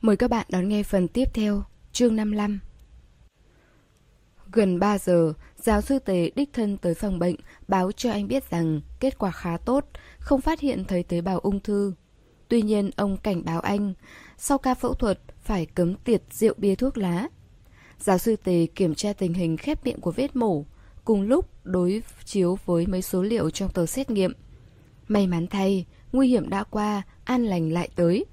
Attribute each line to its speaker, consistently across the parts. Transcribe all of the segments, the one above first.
Speaker 1: Mời các bạn đón nghe phần tiếp theo, chương 55. Gần 3 giờ, giáo sư Tề đích thân tới phòng bệnh báo cho anh biết rằng kết quả khá tốt, không phát hiện thấy tế bào ung thư. Tuy nhiên, ông cảnh báo anh, sau ca phẫu thuật phải cấm tiệt rượu bia thuốc lá. Giáo sư Tề kiểm tra tình hình khép miệng của vết mổ, cùng lúc đối chiếu với mấy số liệu trong tờ xét nghiệm. May mắn thay, nguy hiểm đã qua, an lành lại tới.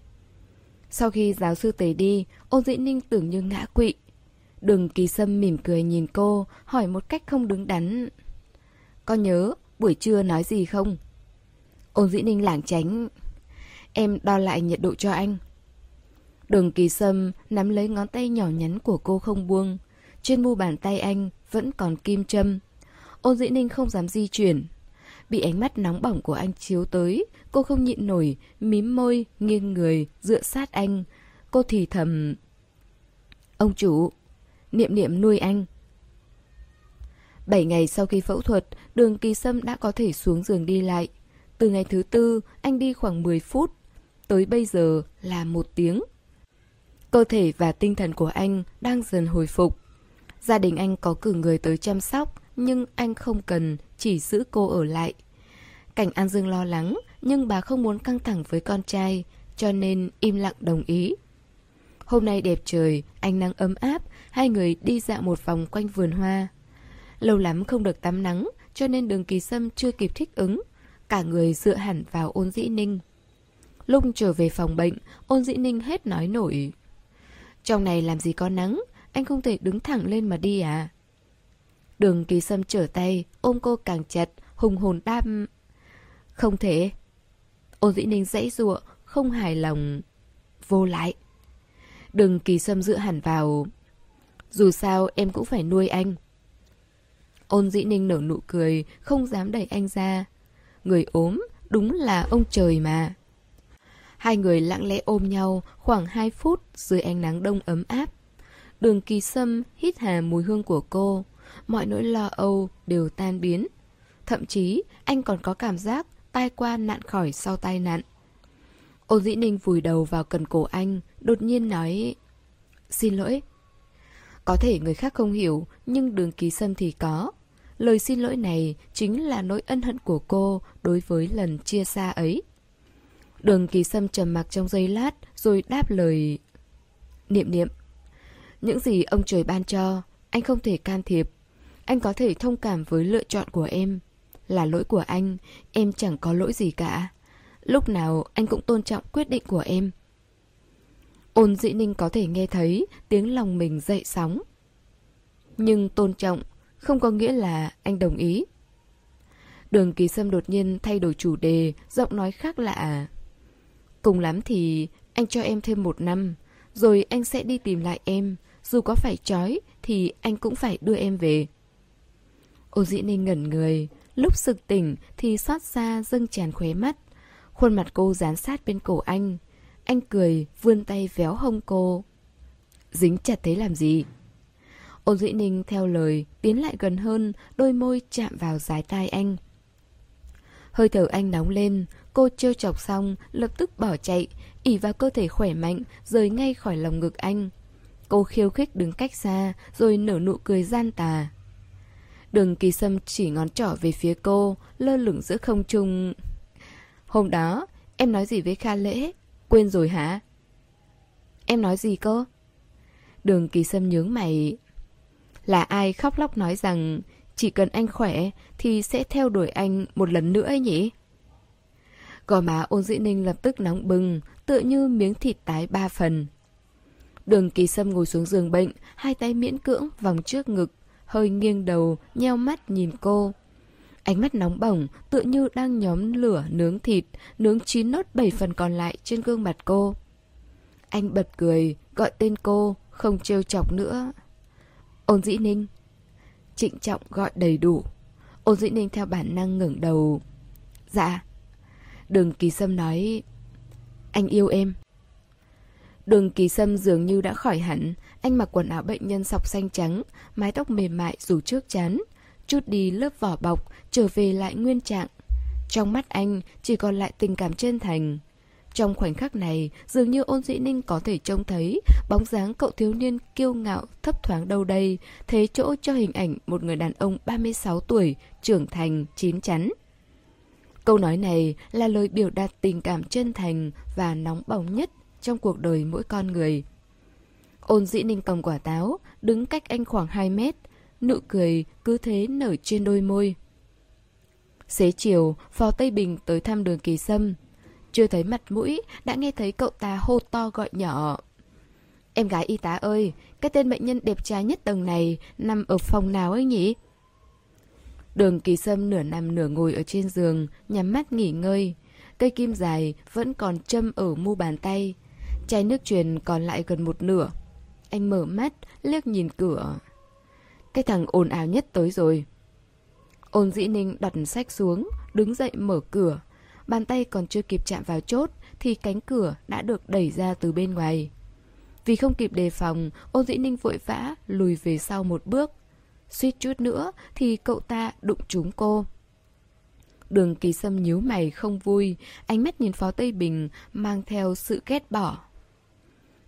Speaker 1: Sau khi giáo sư Tề đi, ôn dĩ ninh tưởng như ngã quỵ. Đường kỳ sâm mỉm cười nhìn cô, hỏi một cách không đứng đắn. Có nhớ buổi trưa nói gì không? Ôn dĩ ninh lảng tránh. Em đo lại nhiệt độ cho anh. Đường kỳ sâm nắm lấy ngón tay nhỏ nhắn của cô không buông. Trên mu bàn tay anh vẫn còn kim châm. Ôn dĩ ninh không dám di chuyển. Bị ánh mắt nóng bỏng của anh chiếu tới, cô không nhịn nổi, mím môi, nghiêng người, dựa sát anh. Cô thì thầm... Ông chủ, niệm niệm nuôi anh. Bảy ngày sau khi phẫu thuật, đường kỳ sâm đã có thể xuống giường đi lại. Từ ngày thứ tư, anh đi khoảng 10 phút. Tới bây giờ là một tiếng. Cơ thể và tinh thần của anh đang dần hồi phục. Gia đình anh có cử người tới chăm sóc, nhưng anh không cần, chỉ giữ cô ở lại. Cảnh An Dương lo lắng, nhưng bà không muốn căng thẳng với con trai, cho nên im lặng đồng ý. Hôm nay đẹp trời, ánh nắng ấm áp, hai người đi dạo một vòng quanh vườn hoa. Lâu lắm không được tắm nắng, cho nên đường kỳ sâm chưa kịp thích ứng. Cả người dựa hẳn vào ôn dĩ ninh. Lúc trở về phòng bệnh, ôn dĩ ninh hết nói nổi. Trong này làm gì có nắng, anh không thể đứng thẳng lên mà đi à? Đường kỳ sâm trở tay, ôm cô càng chặt, hùng hồn đam. Không thể. Ôn dĩ ninh dãy dụa, không hài lòng. Vô lại. đừng kỳ sâm dựa hẳn vào. Dù sao em cũng phải nuôi anh. Ôn dĩ ninh nở nụ cười, không dám đẩy anh ra. Người ốm, đúng là ông trời mà. Hai người lặng lẽ ôm nhau khoảng 2 phút dưới ánh nắng đông ấm áp. Đường kỳ sâm hít hà mùi hương của cô. Mọi nỗi lo âu đều tan biến. Thậm chí anh còn có cảm giác tai qua nạn khỏi sau tai nạn. Ôn dĩ ninh vùi đầu vào cần cổ anh, đột nhiên nói Xin lỗi. Có thể người khác không hiểu, nhưng đường kỳ sâm thì có. Lời xin lỗi này chính là nỗi ân hận của cô đối với lần chia xa ấy. Đường kỳ sâm trầm mặc trong giây lát rồi đáp lời Niệm niệm Những gì ông trời ban cho Anh không thể can thiệp anh có thể thông cảm với lựa chọn của em. Là lỗi của anh Em chẳng có lỗi gì cả. Lúc nào anh cũng tôn trọng quyết định của em. Ôn dĩ ninh có thể nghe thấy Tiếng lòng mình dậy sóng. Nhưng tôn trọng Không có nghĩa là anh đồng ý. Đường kỳ sâm đột nhiên thay đổi chủ đề Giọng nói khác lạ. Cùng lắm thì anh cho em thêm một năm, rồi anh sẽ đi tìm lại em. Dù có phải trói thì anh cũng phải đưa em về. Ô dĩ ninh ngẩn người, lúc sực tỉnh thì xót xa dâng tràn khóe mắt. Khuôn mặt cô dán sát bên cổ anh. Anh cười, vươn tay véo hông cô. Dính chặt thế làm gì? Ôn dĩ ninh theo lời, tiến lại gần hơn, đôi môi chạm vào dái tai anh. Hơi thở anh nóng lên, cô trêu chọc xong, lập tức bỏ chạy, ỉ vào cơ thể khỏe mạnh, rời ngay khỏi lòng ngực anh. Cô khiêu khích đứng cách xa, rồi nở nụ cười gian tà. Đường kỳ sâm chỉ ngón trỏ về phía cô, lơ lửng giữa không trung. Hôm đó, em nói gì với Kha Lễ? Quên rồi hả? Em nói gì cơ? Đường kỳ sâm nhướng mày. Là ai khóc lóc nói rằng chỉ cần anh khỏe thì sẽ theo đuổi anh một lần nữa ấy nhỉ? Gò má ôn dĩ ninh lập tức nóng bừng, tựa như miếng thịt tái ba phần. Đường kỳ sâm ngồi xuống giường bệnh, hai tay miễn cưỡng vòng trước ngực, hơi nghiêng đầu, nheo mắt nhìn cô. Ánh mắt nóng bỏng, tựa như đang nhóm lửa nướng thịt, nướng chín nốt bảy phần còn lại trên gương mặt cô. Anh bật cười, gọi tên cô, không trêu chọc nữa. Ôn dĩ ninh. Trịnh trọng gọi đầy đủ. Ôn dĩ ninh theo bản năng ngẩng đầu. Dạ. Đường kỳ sâm nói Anh yêu em Đường kỳ sâm dường như đã khỏi hẳn anh mặc quần áo bệnh nhân sọc xanh trắng Mái tóc mềm mại rủ trước chán Chút đi lớp vỏ bọc Trở về lại nguyên trạng Trong mắt anh chỉ còn lại tình cảm chân thành Trong khoảnh khắc này, dường như ôn dĩ ninh có thể trông thấy bóng dáng cậu thiếu niên kiêu ngạo thấp thoáng đâu đây, thế chỗ cho hình ảnh một người đàn ông 36 tuổi, trưởng thành, chín chắn. Câu nói này là lời biểu đạt tình cảm chân thành và nóng bỏng nhất trong cuộc đời mỗi con người. Ôn dĩ ninh cầm quả táo, đứng cách anh khoảng 2 mét, nụ cười cứ thế nở trên đôi môi. Xế chiều, Phó Tây Bình tới thăm đường kỳ sâm. Chưa thấy mặt mũi, đã nghe thấy cậu ta hô to gọi nhỏ. Em gái y tá ơi, cái tên bệnh nhân đẹp trai nhất tầng này nằm ở phòng nào ấy nhỉ? Đường kỳ sâm nửa nằm nửa ngồi ở trên giường, nhắm mắt nghỉ ngơi. Cây kim dài vẫn còn châm ở mu bàn tay. Chai nước truyền còn lại gần một nửa. Anh mở mắt, liếc nhìn cửa. Cái thằng ồn ào nhất tới rồi. Ôn dĩ ninh đặt sách xuống, đứng dậy mở cửa. Bàn tay còn chưa kịp chạm vào chốt thì cánh cửa đã được đẩy ra từ bên ngoài. Vì không kịp đề phòng, ôn dĩ ninh vội vã lùi về sau một bước. Suýt chút nữa thì cậu ta đụng trúng cô. Đường kỳ sâm nhíu mày không vui, ánh mắt nhìn Phó Tây Bình mang theo sự ghét bỏ.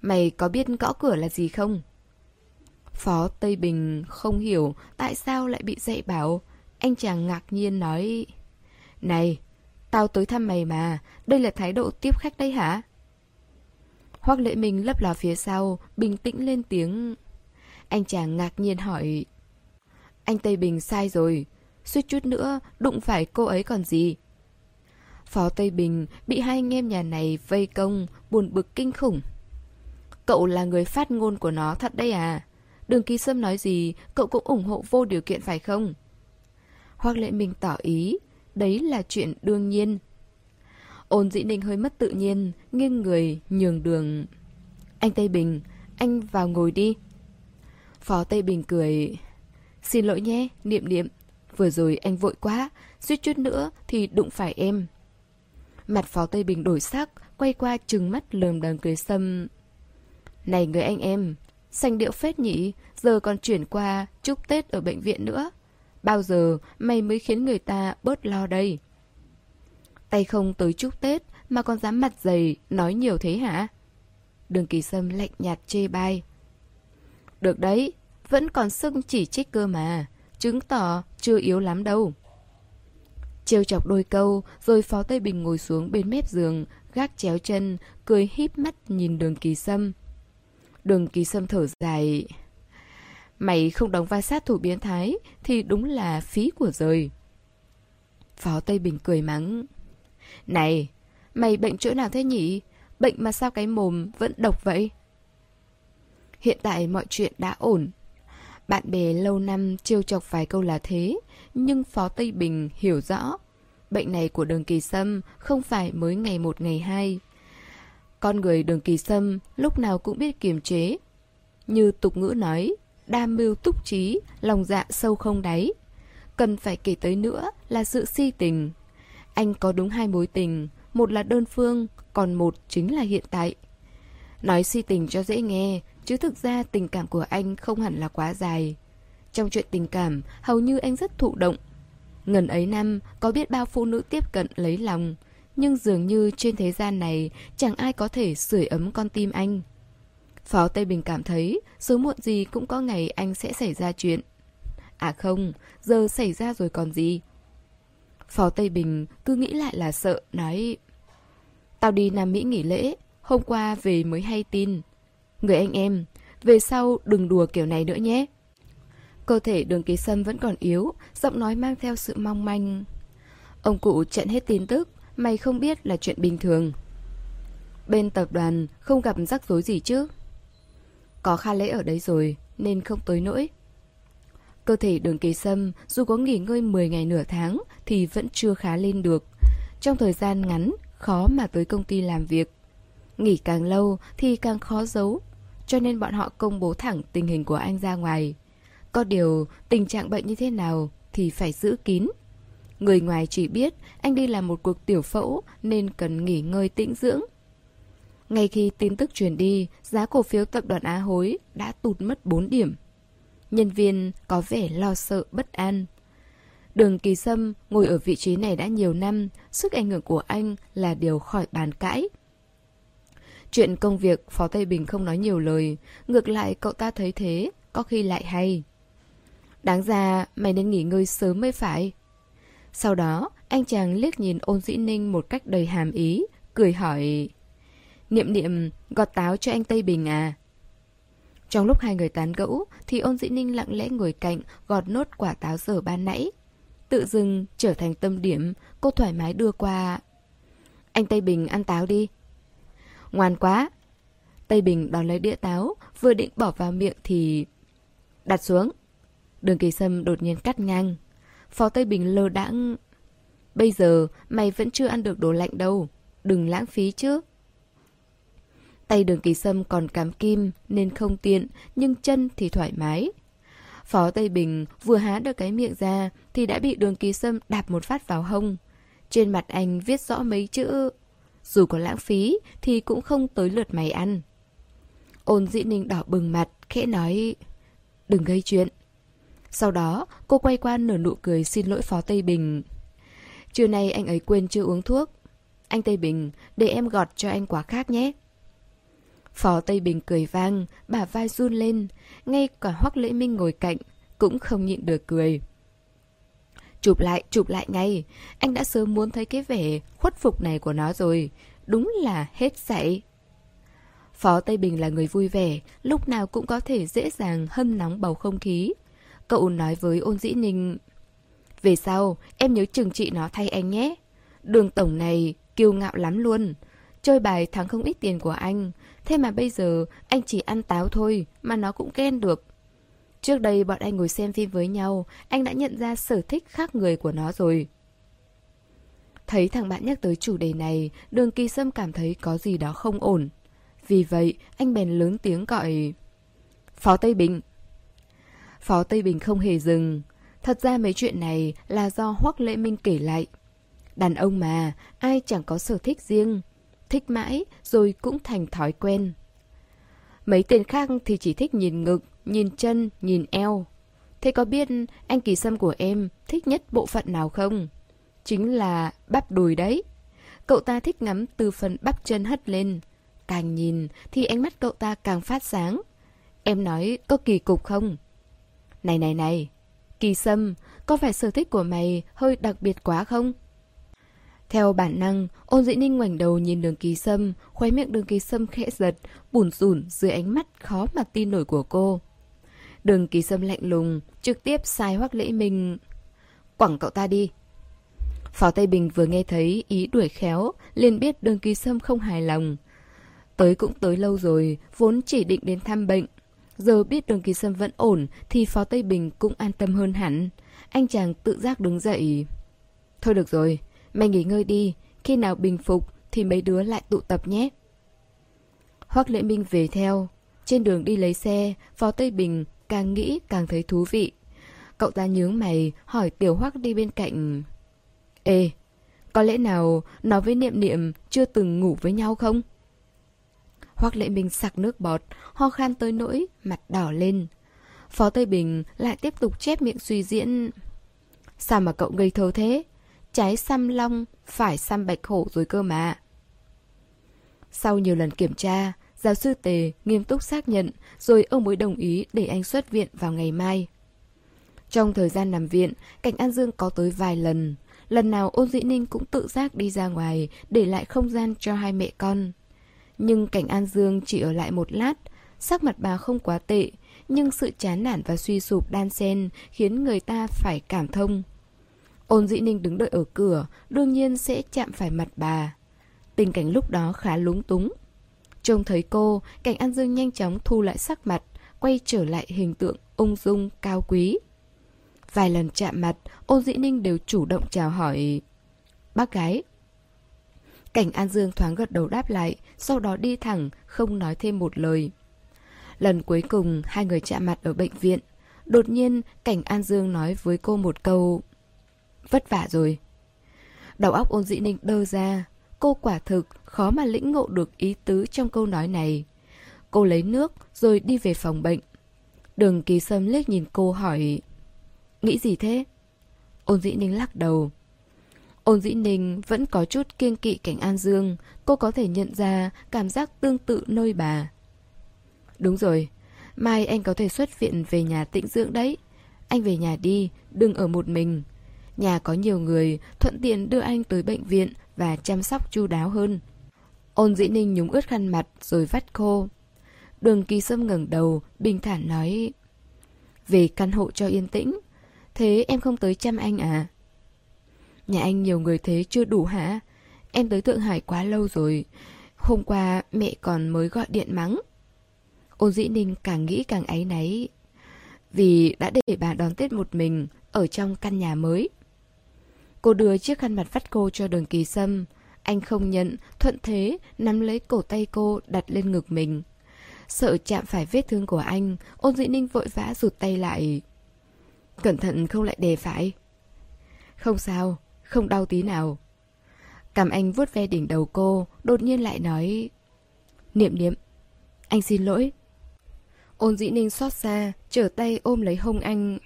Speaker 1: Mày có biết gõ cửa là gì không? Phó Tây Bình không hiểu tại sao lại bị dạy bảo. Anh chàng ngạc nhiên nói Này, tao tới thăm mày mà, đây là thái độ tiếp khách đấy hả? Hoác lệ mình lấp lò phía sau, bình tĩnh lên tiếng Anh chàng ngạc nhiên hỏi Anh Tây Bình sai rồi, suýt chút nữa đụng phải cô ấy còn gì Phó Tây Bình bị hai anh em nhà này vây công, buồn bực kinh khủng Cậu là người phát ngôn của nó thật đấy à? Đường Kỳ Sâm nói gì, cậu cũng ủng hộ vô điều kiện phải không? Hoác Lệ Minh tỏ ý, đấy là chuyện đương nhiên. Ôn dĩ ninh hơi mất tự nhiên, nghiêng người, nhường đường. Anh Tây Bình, anh vào ngồi đi. Phó Tây Bình cười. Xin lỗi nhé, niệm niệm. Vừa rồi anh vội quá, suýt chút nữa thì đụng phải em. Mặt Phó Tây Bình đổi sắc, quay qua trừng mắt lườm đằng cười sâm. Này người anh em, xanh điệu phết nhỉ, giờ còn chuyển qua chúc Tết ở bệnh viện nữa. Bao giờ mày mới khiến người ta bớt lo đây? Tay không tới chúc Tết mà còn dám mặt dày nói nhiều thế hả? Đường kỳ sâm lạnh nhạt chê bai. Được đấy, vẫn còn sưng chỉ trích cơ mà, chứng tỏ chưa yếu lắm đâu. Trêu chọc đôi câu, rồi Phó Tây Bình ngồi xuống bên mép giường, gác chéo chân, cười híp mắt nhìn đường kỳ sâm. Đường kỳ sâm thở dài. Mày không đóng vai sát thủ biến thái thì đúng là phí của rời. Phó Tây Bình cười mắng. Này, mày bệnh chỗ nào thế nhỉ? Bệnh mà sao cái mồm vẫn độc vậy? Hiện tại mọi chuyện đã ổn. Bạn bè lâu năm trêu chọc vài câu là thế, nhưng Phó Tây Bình hiểu rõ. Bệnh này của đường kỳ sâm không phải mới ngày một ngày hai. Con người đường kỳ sâm lúc nào cũng biết kiềm chế. Như tục ngữ nói, đa mưu túc trí, lòng dạ sâu không đáy. Cần phải kể tới nữa là sự si tình. Anh có đúng hai mối tình, một là đơn phương, còn một chính là hiện tại. Nói si tình cho dễ nghe, chứ thực ra tình cảm của anh không hẳn là quá dài. Trong chuyện tình cảm, hầu như anh rất thụ động. Ngần ấy năm, có biết bao phụ nữ tiếp cận lấy lòng, nhưng dường như trên thế gian này chẳng ai có thể sưởi ấm con tim anh. Phó Tây Bình cảm thấy sớm muộn gì cũng có ngày anh sẽ xảy ra chuyện. À không, giờ xảy ra rồi còn gì. Phó Tây Bình cứ nghĩ lại là sợ, nói Tao đi Nam Mỹ nghỉ lễ, hôm qua về mới hay tin. Người anh em, về sau đừng đùa kiểu này nữa nhé. Cơ thể đường ký sâm vẫn còn yếu, giọng nói mang theo sự mong manh. Ông cụ chặn hết tin tức, mày không biết là chuyện bình thường. Bên tập đoàn không gặp rắc rối gì chứ? Có Kha Lễ ở đây rồi, nên không tới nỗi. Cơ thể đường kỳ sâm dù có nghỉ ngơi 10 ngày nửa tháng thì vẫn chưa khá lên được. Trong thời gian ngắn, khó mà tới công ty làm việc. Nghỉ càng lâu thì càng khó giấu, cho nên bọn họ công bố thẳng tình hình của anh ra ngoài. Có điều, tình trạng bệnh như thế nào thì phải giữ kín. Người ngoài chỉ biết anh đi làm một cuộc tiểu phẫu nên cần nghỉ ngơi tĩnh dưỡng. Ngay khi tin tức truyền đi, giá cổ phiếu tập đoàn Á Hối đã tụt mất 4 điểm. Nhân viên có vẻ lo sợ bất an. Đường Kỳ Sâm ngồi ở vị trí này đã nhiều năm, sức ảnh hưởng của anh là điều khỏi bàn cãi. Chuyện công việc Phó Tây Bình không nói nhiều lời, ngược lại cậu ta thấy thế, có khi lại hay. Đáng ra mày nên nghỉ ngơi sớm mới phải. Sau đó, anh chàng liếc nhìn ôn dĩ ninh một cách đầy hàm ý, cười hỏi Niệm niệm, gọt táo cho anh Tây Bình à? Trong lúc hai người tán gẫu, thì ôn dĩ ninh lặng lẽ ngồi cạnh gọt nốt quả táo dở ban nãy. Tự dưng trở thành tâm điểm, cô thoải mái đưa qua. Anh Tây Bình ăn táo đi. Ngoan quá. Tây Bình đón lấy đĩa táo, vừa định bỏ vào miệng thì... Đặt xuống. Đường kỳ sâm đột nhiên cắt ngang. Phó Tây Bình lơ đãng... Bây giờ mày vẫn chưa ăn được đồ lạnh đâu. Đừng lãng phí chứ. Tay đường kỳ sâm còn cắm kim nên không tiện, nhưng chân thì thoải mái. Phó Tây Bình vừa há được cái miệng ra thì đã bị đường kỳ sâm đạp một phát vào hông. Trên mặt anh viết rõ mấy chữ Dù có lãng phí thì cũng không tới lượt mày ăn. Ôn dĩ ninh đỏ bừng mặt, khẽ nói Đừng gây chuyện. Sau đó cô quay qua nở nụ cười xin lỗi Phó Tây Bình. Trưa nay anh ấy quên chưa uống thuốc. Anh Tây Bình, để em gọt cho anh quả khác nhé. Phó Tây Bình cười vang, bà vai run lên, ngay cả Hoắc Lễ Minh ngồi cạnh, cũng không nhịn được cười. Chụp lại, chụp lại ngay, anh đã sớm muốn thấy cái vẻ khuất phục này của nó rồi, đúng là hết dạy. Phó Tây Bình là người vui vẻ, lúc nào cũng có thể dễ dàng hâm nóng bầu không khí. Cậu nói với ôn dĩ ninh, Về sau, em nhớ trừng trị nó thay anh nhé. Đường tổng này kiêu ngạo lắm luôn. Chơi bài thắng không ít tiền của anh, Thế mà bây giờ anh chỉ ăn táo thôi mà nó cũng ghen được. Trước đây bọn anh ngồi xem phim với nhau, anh đã nhận ra sở thích khác người của nó rồi. Thấy thằng bạn nhắc tới chủ đề này, đường kỳ sâm cảm thấy có gì đó không ổn. Vì vậy, anh bèn lớn tiếng gọi Phó Tây Bình. Phó Tây Bình không hề dừng. Thật ra mấy chuyện này là do Hoắc Lễ Minh kể lại. Đàn ông mà, ai chẳng có sở thích riêng thích mãi rồi cũng thành thói quen. Mấy tên khác thì chỉ thích nhìn ngực, nhìn chân, nhìn eo. Thế có biết anh kỳ sâm của em thích nhất bộ phận nào không? Chính là bắp đùi đấy. Cậu ta thích ngắm từ phần bắp chân hất lên. Càng nhìn thì ánh mắt cậu ta càng phát sáng. Em nói có kỳ cục không? Này này này, kỳ sâm, có phải sở thích của mày hơi đặc biệt quá không? Theo bản năng, ôn dĩ ninh ngoảnh đầu nhìn đường kỳ sâm, khóe miệng đường kỳ sâm khẽ giật, bùn rủn dưới ánh mắt khó mà tin nổi của cô. Đường kỳ sâm lạnh lùng, trực tiếp sai hoắc lễ mình. Quẳng cậu ta đi. Phó Tây Bình vừa nghe thấy ý đuổi khéo, liền biết đường kỳ sâm không hài lòng. Tới cũng tới lâu rồi, vốn chỉ định đến thăm bệnh. Giờ biết đường kỳ sâm vẫn ổn thì Phó Tây Bình cũng an tâm hơn hẳn. Anh chàng tự giác đứng dậy. Thôi được rồi, Mày nghỉ ngơi đi, khi nào bình phục thì mấy đứa lại tụ tập nhé. Hoác Lễ Minh về theo. Trên đường đi lấy xe, Phó Tây Bình càng nghĩ càng thấy thú vị. Cậu ta nhướng mày, hỏi Tiểu Hoác đi bên cạnh. Ê, có lẽ nào nó với Niệm Niệm chưa từng ngủ với nhau không? Hoác lệ Minh sặc nước bọt, ho khan tới nỗi, mặt đỏ lên. Phó Tây Bình lại tiếp tục chép miệng suy diễn. Sao mà cậu ngây thơ thế? trái xăm long, phải xăm bạch hổ rồi cơ mà. Sau nhiều lần kiểm tra, giáo sư Tề nghiêm túc xác nhận rồi ông mới đồng ý để anh xuất viện vào ngày mai. Trong thời gian nằm viện, Cảnh An Dương có tới vài lần. Lần nào ôn dĩ ninh cũng tự giác đi ra ngoài để lại không gian cho hai mẹ con. Nhưng Cảnh An Dương chỉ ở lại một lát, sắc mặt bà không quá tệ, nhưng sự chán nản và suy sụp đan xen khiến người ta phải cảm thông. Ôn dĩ ninh đứng đợi ở cửa, đương nhiên sẽ chạm phải mặt bà. Tình cảnh lúc đó khá lúng túng. Trông thấy cô, cảnh An Dương nhanh chóng thu lại sắc mặt, quay trở lại hình tượng ung dung, cao quý. Vài lần chạm mặt, ôn dĩ ninh đều chủ động chào hỏi. Bác gái. Cảnh An Dương thoáng gật đầu đáp lại, sau đó đi thẳng, không nói thêm một lời. Lần cuối cùng, hai người chạm mặt ở bệnh viện. Đột nhiên, cảnh An Dương nói với cô một câu vất vả rồi. Đầu óc ôn dĩ ninh đơ ra, cô quả thực khó mà lĩnh ngộ được ý tứ trong câu nói này. Cô lấy nước rồi đi về phòng bệnh. Đường kỳ sâm liếc nhìn cô hỏi Nghĩ gì thế? Ôn dĩ ninh lắc đầu Ôn dĩ ninh vẫn có chút kiêng kỵ cảnh An Dương, cô có thể nhận ra cảm giác tương tự nơi bà. Đúng rồi, mai anh có thể xuất viện về nhà tĩnh dưỡng đấy. Anh về nhà đi, đừng ở một mình. Nhà có nhiều người, thuận tiện đưa anh tới bệnh viện và chăm sóc chu đáo hơn. Ôn dĩ ninh nhúng ướt khăn mặt rồi vắt khô. Đường kỳ sâm ngẩng đầu, bình thản nói Về căn hộ cho yên tĩnh Thế em không tới chăm anh à? Nhà anh nhiều người thế chưa đủ hả? Em tới Thượng Hải quá lâu rồi. Hôm qua mẹ còn mới gọi điện mắng. Ôn dĩ ninh càng nghĩ càng áy náy. Vì đã để bà đón Tết một mình Ở trong căn nhà mới. Cô đưa chiếc khăn mặt vắt cô cho đường kỳ sâm. Anh không nhận, Thuận thế nắm lấy cổ tay cô đặt lên ngực mình. Sợ chạm phải vết thương của anh Ôn dĩ ninh vội vã rụt tay lại. Cẩn thận không lại đề phải. Không sao không đau tí nào. Cảm anh vuốt ve đỉnh đầu cô Đột nhiên lại nói Niệm niệm Anh xin lỗi. Ôn dĩ ninh xót xa Trở tay ôm lấy hông anh.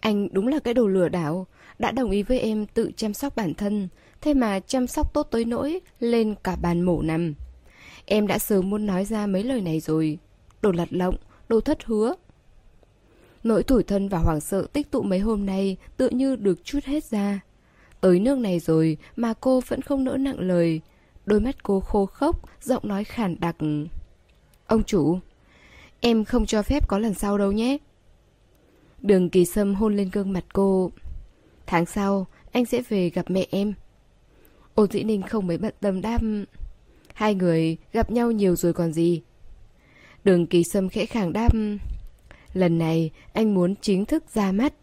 Speaker 1: Anh đúng là cái đồ lừa đảo Đã đồng ý với em tự chăm sóc bản thân Thế mà chăm sóc tốt tới nỗi Lên cả bàn mổ nằm. Em đã sớm muốn nói ra mấy lời này rồi Đồ lặt lộng, đồ thất hứa. Nỗi tủi thân và hoảng sợ tích tụ mấy hôm nay Tự như được chút hết ra. Tới nước này rồi mà cô vẫn không nỡ nặng lời. Đôi mắt cô khô khốc, Giọng nói khản đặc. Ông chủ, Em không cho phép có lần sau đâu nhé. Đường kỳ sâm hôn lên gương mặt cô. Tháng sau, Anh sẽ về gặp mẹ em. Ô dĩ ninh không mấy bận tâm đam Hai người gặp nhau nhiều rồi còn gì. Đường kỳ sâm khẽ khàng đam Lần này anh muốn chính thức ra mắt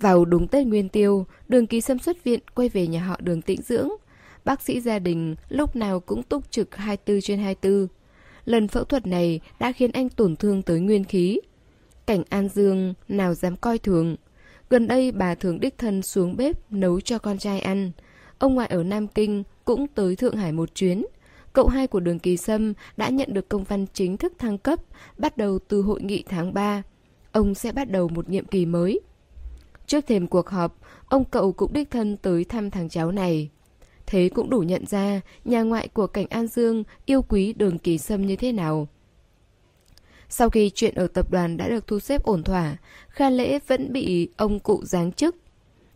Speaker 1: vào đúng Tết Nguyên Tiêu Đường kỳ sâm xuất viện quay về nhà họ đường tĩnh dưỡng Bác sĩ gia đình lúc nào cũng túc trực 24 trên 24 Lần phẫu thuật này đã khiến anh tổn thương tới nguyên khí Cảnh An Dương nào dám coi thường Gần đây bà thường đích thân xuống bếp nấu cho con trai ăn Ông ngoại ở Nam Kinh cũng tới Thượng Hải một chuyến. Cậu hai của đường Kỳ Sâm đã nhận được công văn chính thức thăng cấp, bắt đầu từ hội nghị tháng 3. Ông sẽ bắt đầu một nhiệm kỳ mới. Trước thềm cuộc họp, ông cậu cũng đích thân tới thăm thằng cháu này. Thế cũng đủ nhận ra nhà ngoại của cảnh An Dương yêu quý đường Kỳ Sâm như thế nào. Sau khi chuyện ở tập đoàn đã được thu xếp ổn thỏa, Kha Lễ vẫn bị ông cụ giáng chức.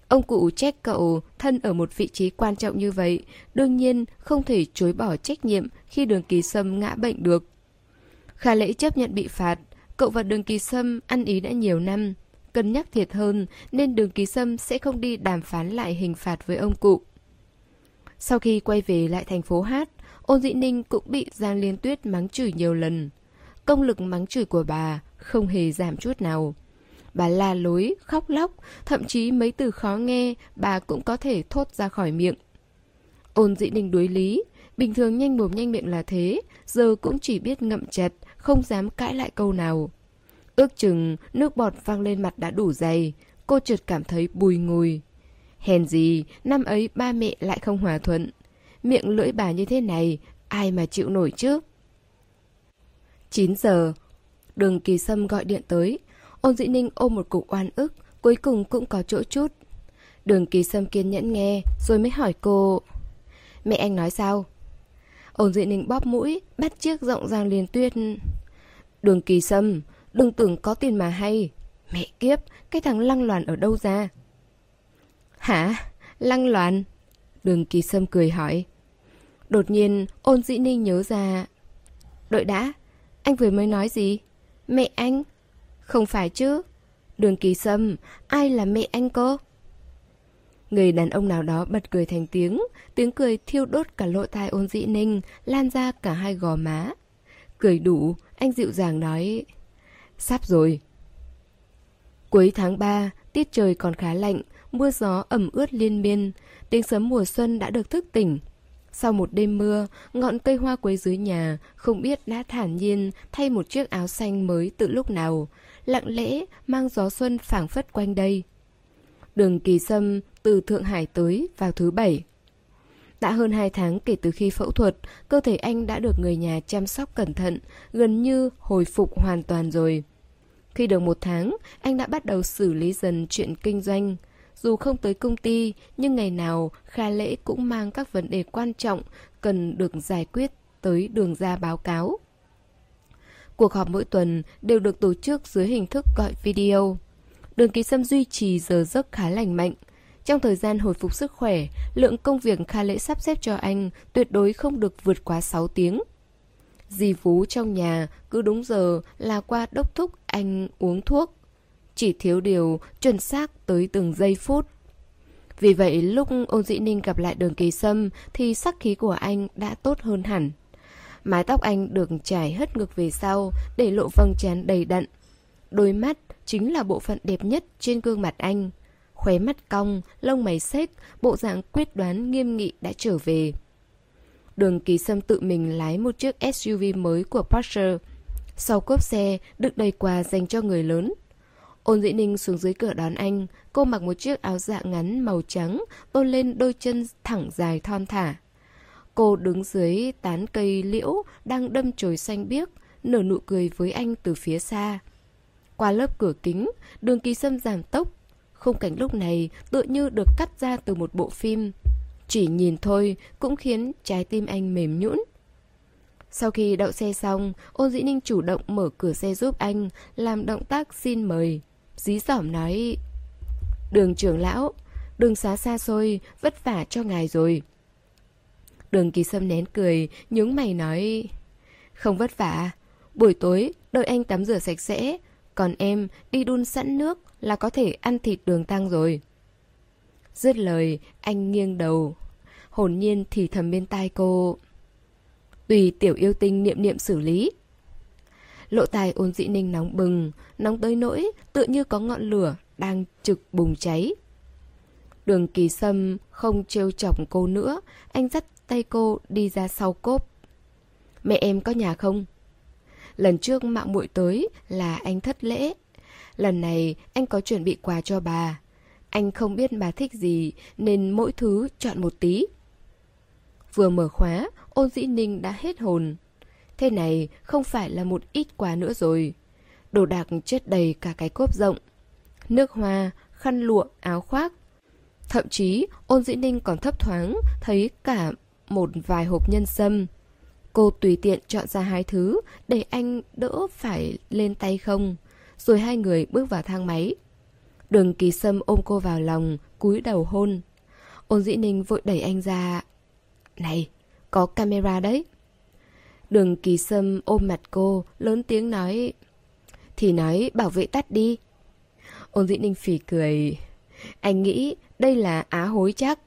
Speaker 1: Ông cụ trách cậu thân ở một vị trí quan trọng như vậy, đương nhiên không thể chối bỏ trách nhiệm khi đường kỳ sâm ngã bệnh được. Kha lễ chấp nhận bị phạt, cậu và đường kỳ sâm ăn ý đã nhiều năm. Cân nhắc thiệt hơn nên đường ký sâm sẽ không đi đàm phán lại hình phạt với ông cụ. Sau khi quay về lại thành phố Hát, ôn dĩ ninh cũng bị Giang Liên Tuyết mắng chửi nhiều lần. Công lực mắng chửi của bà không hề giảm chút nào. Bà la lối, khóc lóc, thậm chí mấy từ khó nghe bà cũng có thể thốt ra khỏi miệng. Ôn dĩ ninh đối lý, bình thường nhanh mồm nhanh miệng là thế, giờ cũng chỉ biết ngậm chặt, không dám cãi lại câu nào. Ước chừng nước bọt văng lên mặt đã đủ dày, cô chợt cảm thấy bùi ngùi. Hèn gì, năm ấy ba mẹ lại không hòa thuận. Miệng lưỡi bà như thế này, ai mà chịu nổi chứ? 9 giờ, đường kỳ sâm gọi điện tới, Ôn dĩ ninh ôm một cục oan ức, cuối cùng cũng có chỗ chút. Đường kỳ sâm kiên nhẫn nghe, rồi mới hỏi cô. Mẹ anh nói sao? Ôn dĩ ninh bóp mũi, bắt chiếc rộng ràng liền tuyết. Đường kỳ sâm, đừng tưởng có tiền mà hay. Mẹ kiếp, cái thằng lăng loàn ở đâu ra? Hả? Lăng loàn? Đường kỳ sâm cười hỏi. Đột nhiên, ôn dĩ ninh nhớ ra. Đợi đã, anh vừa mới nói gì? Mẹ anh? Không phải chứ. Đường kỳ sâm, ai là mẹ anh cô? Người đàn ông nào đó bật cười thành tiếng, tiếng cười thiêu đốt cả lỗ tai ôn dĩ ninh, lan ra cả hai gò má. Cười đủ, anh dịu dàng nói, sắp rồi. Cuối tháng 3, tiết trời còn khá lạnh, mưa gió ẩm ướt liên miên, tiếng sấm mùa xuân đã được thức tỉnh. Sau một đêm mưa, ngọn cây hoa quế dưới nhà không biết đã thản nhiên thay một chiếc áo xanh mới từ lúc nào, lặng lẽ mang gió xuân phảng phất quanh đây. Đường kỳ sâm từ Thượng Hải tới vào thứ bảy. Đã hơn hai tháng kể từ khi phẫu thuật, cơ thể anh đã được người nhà chăm sóc cẩn thận, gần như hồi phục hoàn toàn rồi. Khi được một tháng, anh đã bắt đầu xử lý dần chuyện kinh doanh. dù không tới công ty, nhưng ngày nào Kha Lễ cũng mang các vấn đề quan trọng cần được giải quyết tới đường ra báo cáo. Cuộc họp mỗi tuần đều được tổ chức dưới hình thức gọi video. Đường ký sâm duy trì giờ giấc khá lành mạnh. Trong thời gian hồi phục sức khỏe, lượng công việc Kha Lễ sắp xếp cho anh tuyệt đối không được vượt quá 6 tiếng. Dì Phú trong nhà cứ đúng giờ là qua đốc thúc anh uống thuốc. Chỉ thiếu điều chuẩn xác tới từng giây phút. Vì vậy lúc ôn dĩ ninh gặp lại đường kỳ sâm thì sắc khí của anh đã tốt hơn hẳn. Mái tóc anh được trải hất ngược về sau để lộ vầng trán đầy đặn. Đôi mắt chính là bộ phận đẹp nhất trên gương mặt anh. Khóe mắt cong, lông mày xếch, bộ dạng quyết đoán nghiêm nghị đã trở về. Đường kỳ sâm tự mình lái một chiếc SUV mới của Porsche. Sau cốp xe, đựng đầy quà dành cho người lớn. Ôn dĩ ninh xuống dưới cửa đón anh, cô mặc một chiếc áo dạ ngắn màu trắng, tôn lên đôi chân thẳng dài thon thả. Cô đứng dưới tán cây liễu đang đâm chồi xanh biếc, nở nụ cười với anh từ phía xa. Qua lớp cửa kính, đường kỳ sâm giảm tốc. Khung cảnh lúc này tựa như được cắt ra từ một bộ phim. Chỉ nhìn thôi cũng khiến trái tim anh mềm nhũn. Sau khi đậu xe xong, ôn dĩ ninh chủ động mở cửa xe giúp anh, làm động tác xin mời. Dí dỏm nói, đường trưởng lão, đường xá xa xôi, vất vả cho ngài rồi. Đường kỳ sâm nén cười, nhướng mày nói, không vất vả, buổi tối đợi anh tắm rửa sạch sẽ, còn em đi đun sẵn nước là có thể ăn thịt đường tăng rồi. Dứt lời, anh nghiêng đầu. Hồn nhiên thì thầm bên tai cô. Tùy tiểu yêu tinh niệm niệm xử lý. Lộ tài ôn dĩ ninh nóng bừng, nóng tới nỗi tự như có ngọn lửa đang trực bùng cháy. Đường kỳ sâm không trêu chọc cô nữa, anh dắt tay cô đi ra sau cốp. Mẹ em có nhà không? Lần trước mạng muội tới là anh thất lễ. Lần này anh có chuẩn bị quà cho bà. Anh không biết bà thích gì nên mỗi thứ chọn một tí. Vừa mở khóa, ôn dĩ ninh đã hết hồn. Thế này không phải là một ít quà nữa rồi. Đồ đạc chất đầy cả cái cốp rộng. Nước hoa, khăn lụa, áo khoác. Thậm chí ôn dĩ ninh còn thấp thoáng thấy cả một vài hộp nhân sâm. Cô tùy tiện chọn ra hai thứ để anh đỡ phải lên tay không. Rồi hai người bước vào thang máy. Đường kỳ sâm ôm cô vào lòng, cúi đầu hôn. Ôn dĩ ninh vội đẩy anh ra. Này, có camera đấy. Đường kỳ sâm ôm mặt cô, lớn tiếng nói. Thì nói bảo vệ tắt đi. Ôn dĩ ninh phỉ cười. Anh nghĩ đây là á hối chắc.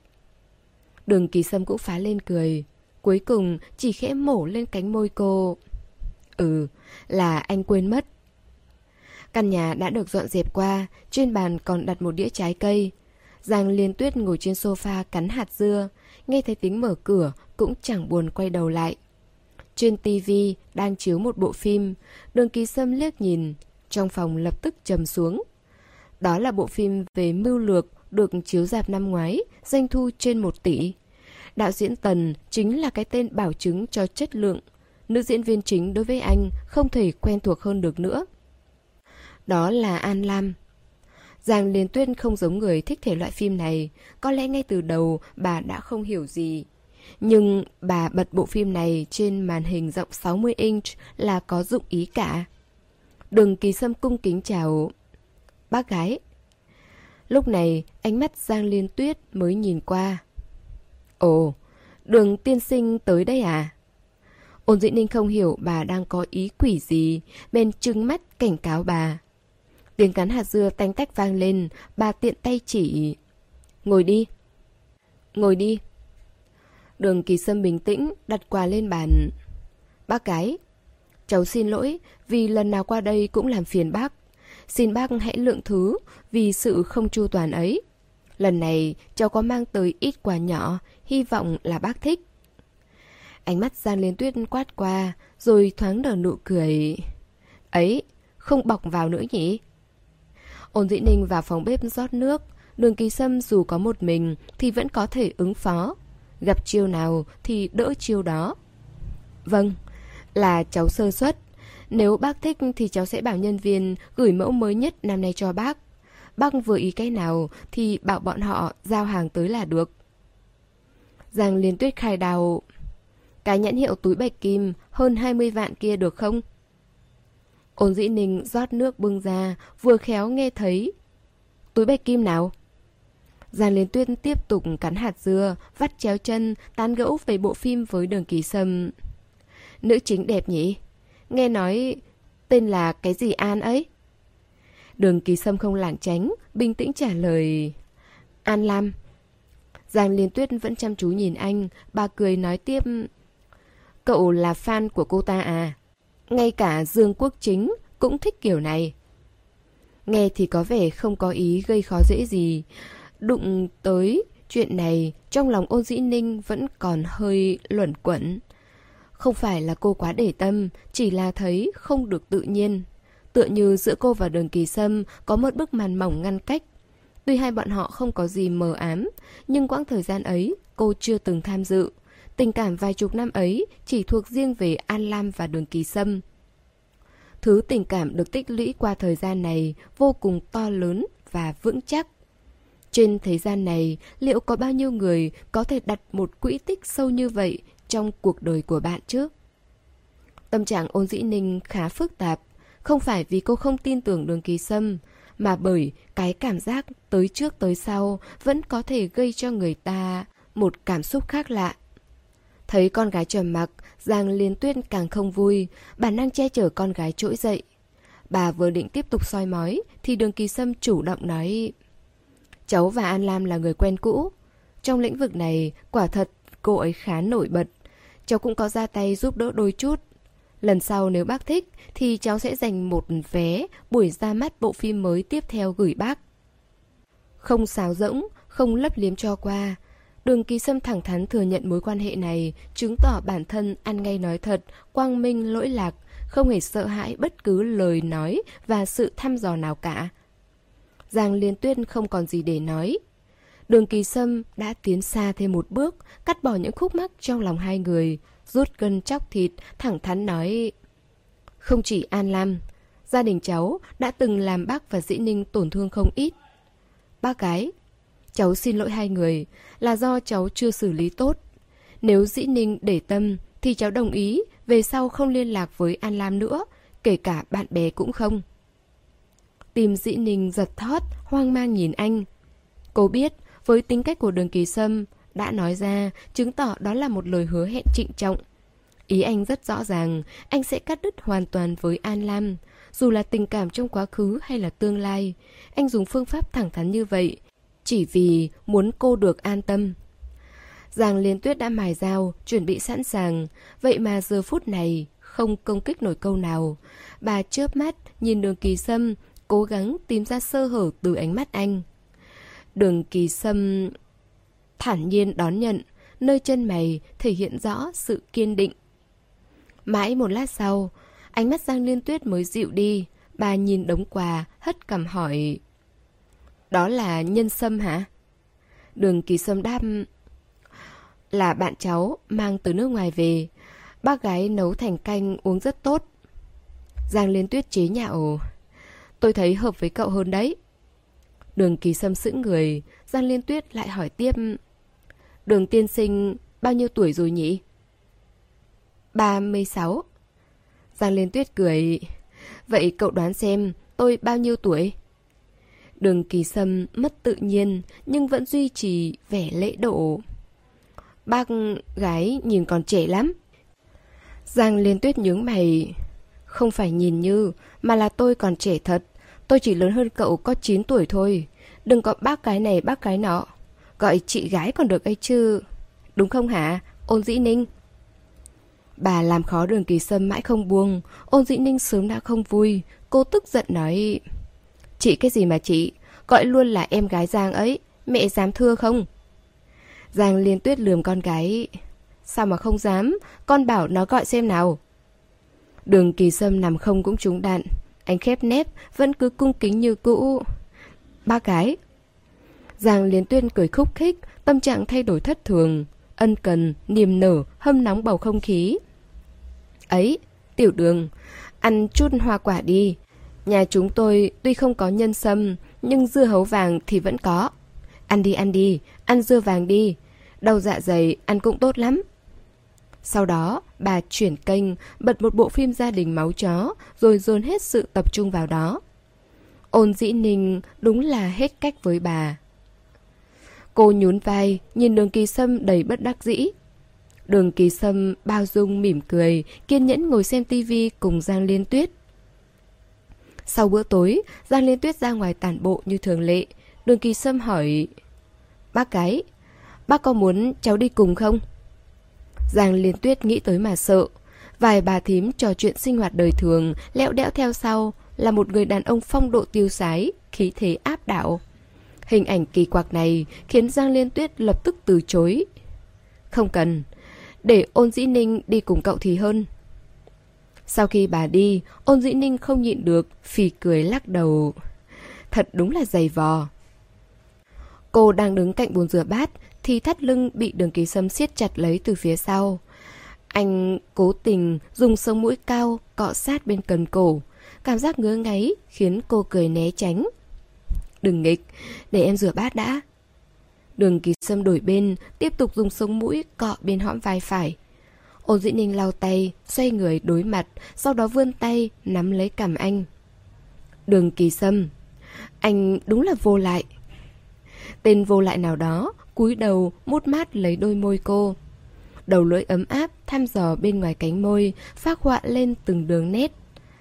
Speaker 1: Đường kỳ sâm cũng phá lên cười. Cuối cùng chỉ khẽ mổ lên cánh môi cô. Ừ, là anh quên mất. Căn nhà đã được dọn dẹp qua, trên bàn còn đặt một đĩa trái cây. Giang liên tuyết ngồi trên sofa cắn hạt dưa, nghe thấy tiếng mở cửa cũng chẳng buồn quay đầu lại. Trên tivi đang chiếu một bộ phim, đường ký sâm liếc nhìn, trong phòng lập tức trầm xuống. Đó là bộ phim về mưu lược được chiếu dạp năm ngoái, doanh thu trên 1 tỷ. Đạo diễn Tần chính là cái tên bảo chứng cho chất lượng. Nữ diễn viên chính đối với anh không thể quen thuộc hơn được nữa. Đó là An Lam. Giang Liên Tuyên không giống người thích thể loại phim này, có lẽ ngay từ đầu bà đã không hiểu gì. Nhưng bà bật bộ phim này trên màn hình rộng 60 inch là có dụng ý cả. Đường kỳ sâm cung kính chào bác gái. Lúc này ánh mắt Giang Liên Tuyết mới nhìn qua. Ồ, đường tiên sinh tới đây à? Ôn dĩ ninh không hiểu bà đang có ý quỷ gì, bên trưng mắt cảnh cáo bà. Tiếng cắn hạt dưa tanh tách vang lên, bà tiện tay chỉ. Ngồi đi. Ngồi đi. Đường kỳ sâm bình tĩnh, đặt quà lên bàn. Bác gái, cháu xin lỗi vì lần nào qua đây cũng làm phiền bác. Xin bác hãy lượng thứ vì sự không chu toàn ấy. Lần này cháu có mang tới ít quà nhỏ, hy vọng là bác thích. Ánh mắt Giang Liên Tuyết quát qua, rồi thoáng nở nụ cười. Ấy, không bọc vào nữa nhỉ? Ôn dĩ ninh vào phòng bếp rót nước, đường kỳ sâm dù có một mình thì vẫn có thể ứng phó. Gặp chiêu nào thì đỡ chiêu đó. Vâng, là cháu sơ suất. Nếu bác thích thì cháu sẽ bảo nhân viên gửi mẫu mới nhất năm nay cho bác. bác vừa ý cái nào thì bảo bọn họ giao hàng tới là được. Giang Liên Tuyết khai đào. Cái nhãn hiệu túi bạch kim hơn 20 vạn kia được không? Ôn dĩ ninh rót nước bưng ra, vừa khéo nghe thấy. Túi bạch kim nào? Giang Liên Tuyết tiếp tục cắn hạt dưa, vắt chéo chân, tán gẫu về bộ phim với đường kỳ sâm. Nữ chính đẹp nhỉ? Nghe nói tên là cái gì An ấy? Đường kỳ sâm không lảng tránh, bình tĩnh trả lời. An Lam. Giang Liên Tuyết vẫn chăm chú nhìn anh, bà cười nói tiếp. Cậu là fan của cô ta à? Ngay cả Dương Quốc Chính cũng thích kiểu này. Nghe thì có vẻ không có ý gây khó dễ gì. Đụng tới chuyện này, trong lòng ôn dĩ ninh vẫn còn hơi luẩn quẩn. Không phải là cô quá để tâm, chỉ là thấy không được tự nhiên. Tựa như giữa cô và đường kỳ sâm có một bức màn mỏng ngăn cách. Tuy hai bọn họ không có gì mờ ám, nhưng quãng thời gian ấy cô chưa từng tham dự. Tình cảm vài chục năm ấy chỉ thuộc riêng về An Lam và đường kỳ sâm. Thứ tình cảm được tích lũy qua thời gian này vô cùng to lớn và vững chắc. Trên thế gian này, liệu có bao nhiêu người có thể đặt một quỹ tích sâu như vậy trong cuộc đời của bạn chứ? Tâm trạng ôn dĩ ninh khá phức tạp, không phải vì cô không tin tưởng đường kỳ sâm, mà bởi cái cảm giác tới trước tới sau vẫn có thể gây cho người ta một cảm xúc khác lạ. Thấy con gái trầm mặc, Giang Liên Tuyết càng không vui, bản năng che chở con gái trỗi dậy. Bà vừa định tiếp tục soi mói, thì đường kỳ sâm chủ động nói... Cháu và An Lam là người quen cũ. Trong lĩnh vực này, quả thật cô ấy khá nổi bật. Cháu cũng có ra tay giúp đỡ đôi chút. Lần sau nếu bác thích thì cháu sẽ dành một vé buổi ra mắt bộ phim mới tiếp theo gửi bác. Không xáo rỗng, không lấp liếm cho qua. Đường kỳ sâm thẳng thắn thừa nhận mối quan hệ này, chứng tỏ bản thân ăn ngay nói thật, quang minh lỗi lạc, không hề sợ hãi bất cứ lời nói và sự thăm dò nào cả. Giang Liên Tuyên không còn gì để nói. Đường kỳ sâm đã tiến xa thêm một bước, cắt bỏ những khúc mắc trong lòng hai người, rút gân chóc thịt, thẳng thắn nói. Không chỉ An Lam, gia đình cháu đã từng làm bác và Dĩ Ninh tổn thương không ít. Bác gái, cháu xin lỗi hai người là do cháu chưa xử lý tốt. Nếu Dĩ Ninh để tâm thì cháu đồng ý về sau không liên lạc với An Lam nữa, kể cả bạn bè cũng không. Tim dĩ ninh giật thót, hoang mang nhìn anh. Cô biết, với tính cách của đường kỳ sâm, đã nói ra, chứng tỏ đó là một lời hứa hẹn trịnh trọng. Ý anh rất rõ ràng, anh sẽ cắt đứt hoàn toàn với An Lam. Dù là tình cảm trong quá khứ hay là tương lai, anh dùng phương pháp thẳng thắn như vậy, chỉ vì muốn cô được an tâm. Giang Liên Tuyết đã mài dao, chuẩn bị sẵn sàng, vậy mà giờ phút này không công kích nổi câu nào. Bà chớp mắt, nhìn đường kỳ sâm, cố gắng tìm ra sơ hở từ ánh mắt anh. Đường kỳ sâm thản nhiên đón nhận, nơi chân mày thể hiện rõ sự kiên định. Mãi một lát sau, ánh mắt Giang Liên Tuyết mới dịu đi, bà nhìn đống quà, hất cằm hỏi. Đó là nhân sâm hả? Đường kỳ sâm đáp là bạn cháu mang từ nước ngoài về. Bác gái nấu thành canh uống rất tốt. Giang Liên Tuyết chế nhạo. Tôi thấy hợp với cậu hơn đấy. Đường kỳ sâm sững người, Giang Liên Tuyết lại hỏi tiếp. Đường tiên sinh bao nhiêu tuổi rồi nhỉ? 36. Giang Liên Tuyết cười. Vậy cậu đoán xem tôi bao nhiêu tuổi? Đường kỳ sâm mất tự nhiên nhưng vẫn duy trì vẻ lễ độ. Bác gái nhìn còn trẻ lắm. Giang Liên Tuyết nhướng mày. Không phải nhìn như, mà là tôi còn trẻ thật. Tôi chỉ lớn hơn cậu có 9 tuổi thôi. Đừng có bác cái này bác cái nọ. Gọi chị gái còn được ấy chứ. Đúng không hả? Ôn dĩ ninh. Bà làm khó đường kỳ sâm mãi không buông. Ôn dĩ ninh sớm đã không vui. Cô tức giận nói. Chị cái gì mà chị? Gọi luôn là em gái Giang ấy. Mẹ dám thưa không? Giang liên tuyết lườm con gái. Sao mà không dám? Con bảo nó gọi xem nào. Đường kỳ sâm nằm không cũng trúng đạn. Anh khép nép, vẫn cứ cung kính như cũ. Ba cái. Giang liên tuyên cười khúc khích, tâm trạng thay đổi thất thường. Ân cần, niềm nở, hâm nóng bầu không khí. Ấy, tiểu đường, ăn chút hoa quả đi. Nhà chúng tôi tuy không có nhân sâm, nhưng dưa hấu vàng thì vẫn có. Ăn đi ăn đi, ăn dưa vàng đi. Đau dạ dày ăn cũng tốt lắm. Sau đó, bà chuyển kênh, bật một bộ phim gia đình máu chó, rồi dồn hết sự tập trung vào đó. Ôn dĩ ninh đúng là hết cách với bà. Cô nhún vai, nhìn đường kỳ sâm đầy bất đắc dĩ. Đường kỳ sâm bao dung mỉm cười, kiên nhẫn ngồi xem tivi cùng Giang Liên Tuyết. Sau bữa tối, Giang Liên Tuyết ra ngoài tản bộ như thường lệ. Đường kỳ sâm hỏi... Bác cái, bác có muốn cháu đi cùng không? Giang Liên Tuyết nghĩ tới mà sợ. Vài bà thím trò chuyện sinh hoạt đời thường, lẹo đẽo theo sau, là một người đàn ông phong độ tiêu sái, khí thế áp đảo. Hình ảnh kỳ quặc này khiến Giang Liên Tuyết lập tức từ chối. Không cần, để ôn dĩ ninh đi cùng cậu thì hơn. Sau khi bà đi, ôn dĩ ninh không nhịn được, phì cười lắc đầu. Thật đúng là dày vò. Cô đang đứng cạnh bồn rửa bát, thì thắt lưng bị đường kỳ sâm siết chặt lấy từ phía sau. Anh cố tình dùng sông mũi cao cọ sát bên cần cổ. Cảm giác ngứa ngáy khiến cô cười né tránh. Đừng nghịch, để em rửa bát đã. Đường kỳ sâm đổi bên, tiếp tục dùng sông mũi cọ bên hõm vai phải. Ôn dĩ ninh lau tay, xoay người đối mặt, sau đó vươn tay, nắm lấy cằm anh. Đường kỳ sâm, anh đúng là vô lại. Tên vô lại nào đó, cúi đầu, mút mát lấy đôi môi cô. Đầu lưỡi ấm áp, thăm dò bên ngoài cánh môi, phát họa lên từng đường nét.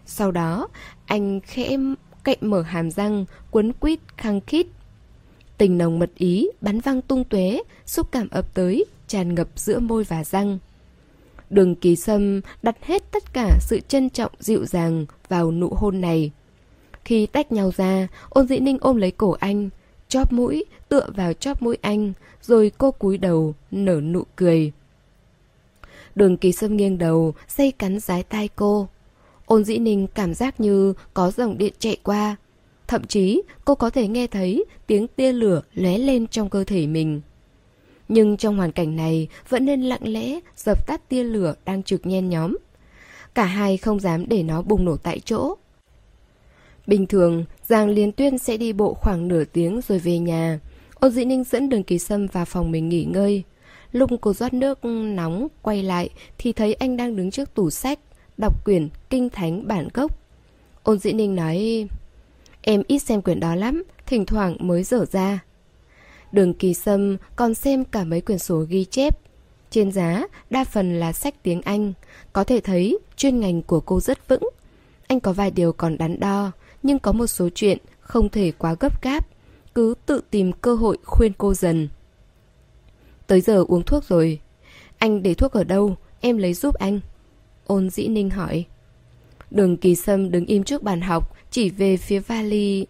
Speaker 1: Sau đó, anh khẽ cậy mở hàm răng, quấn quýt, khăng khít. Tình nồng mật ý, bắn văng tung tuế, xúc cảm ập tới, tràn ngập giữa môi và răng. Đường kỳ sâm đặt hết tất cả sự trân trọng dịu dàng vào nụ hôn này. Khi tách nhau ra, ôn dĩ ninh ôm lấy cổ anh, chóp mũi, tựa vào chóp mũi anh, rồi cô cúi đầu, nở nụ cười. Đường kỳ sâm nghiêng đầu, dây cắn rái tai cô. Ôn dĩ ninh cảm giác như có dòng điện chạy qua. Thậm chí cô có thể nghe thấy tiếng tia lửa lóe lên trong cơ thể mình. Nhưng trong hoàn cảnh này vẫn nên lặng lẽ dập tắt tia lửa đang trực nhen nhóm. Cả hai không dám để nó bùng nổ tại chỗ. Bình thường, Giang Liên Tuyên sẽ đi bộ khoảng nửa tiếng rồi về nhà. Ôn Dĩ Ninh dẫn đường kỳ sâm vào phòng mình nghỉ ngơi. Lúc cô rót nước nóng quay lại thì thấy anh đang đứng trước tủ sách, đọc quyển Kinh Thánh bản gốc. Ôn Dĩ Ninh nói, em ít xem quyển đó lắm, thỉnh thoảng mới dở ra. Đường kỳ sâm còn xem cả mấy quyển sổ ghi chép. Trên giá, đa phần là sách tiếng Anh. Có thể thấy chuyên ngành của cô rất vững. Anh có vài điều còn đắn đo, nhưng có một số chuyện không thể quá gấp gáp. Cứ tự tìm cơ hội khuyên cô dần. Tới giờ uống thuốc rồi. Anh để thuốc ở đâu? Em lấy giúp anh. Ôn dĩ ninh hỏi. Đường kỳ sâm đứng im trước bàn học, chỉ về phía vali.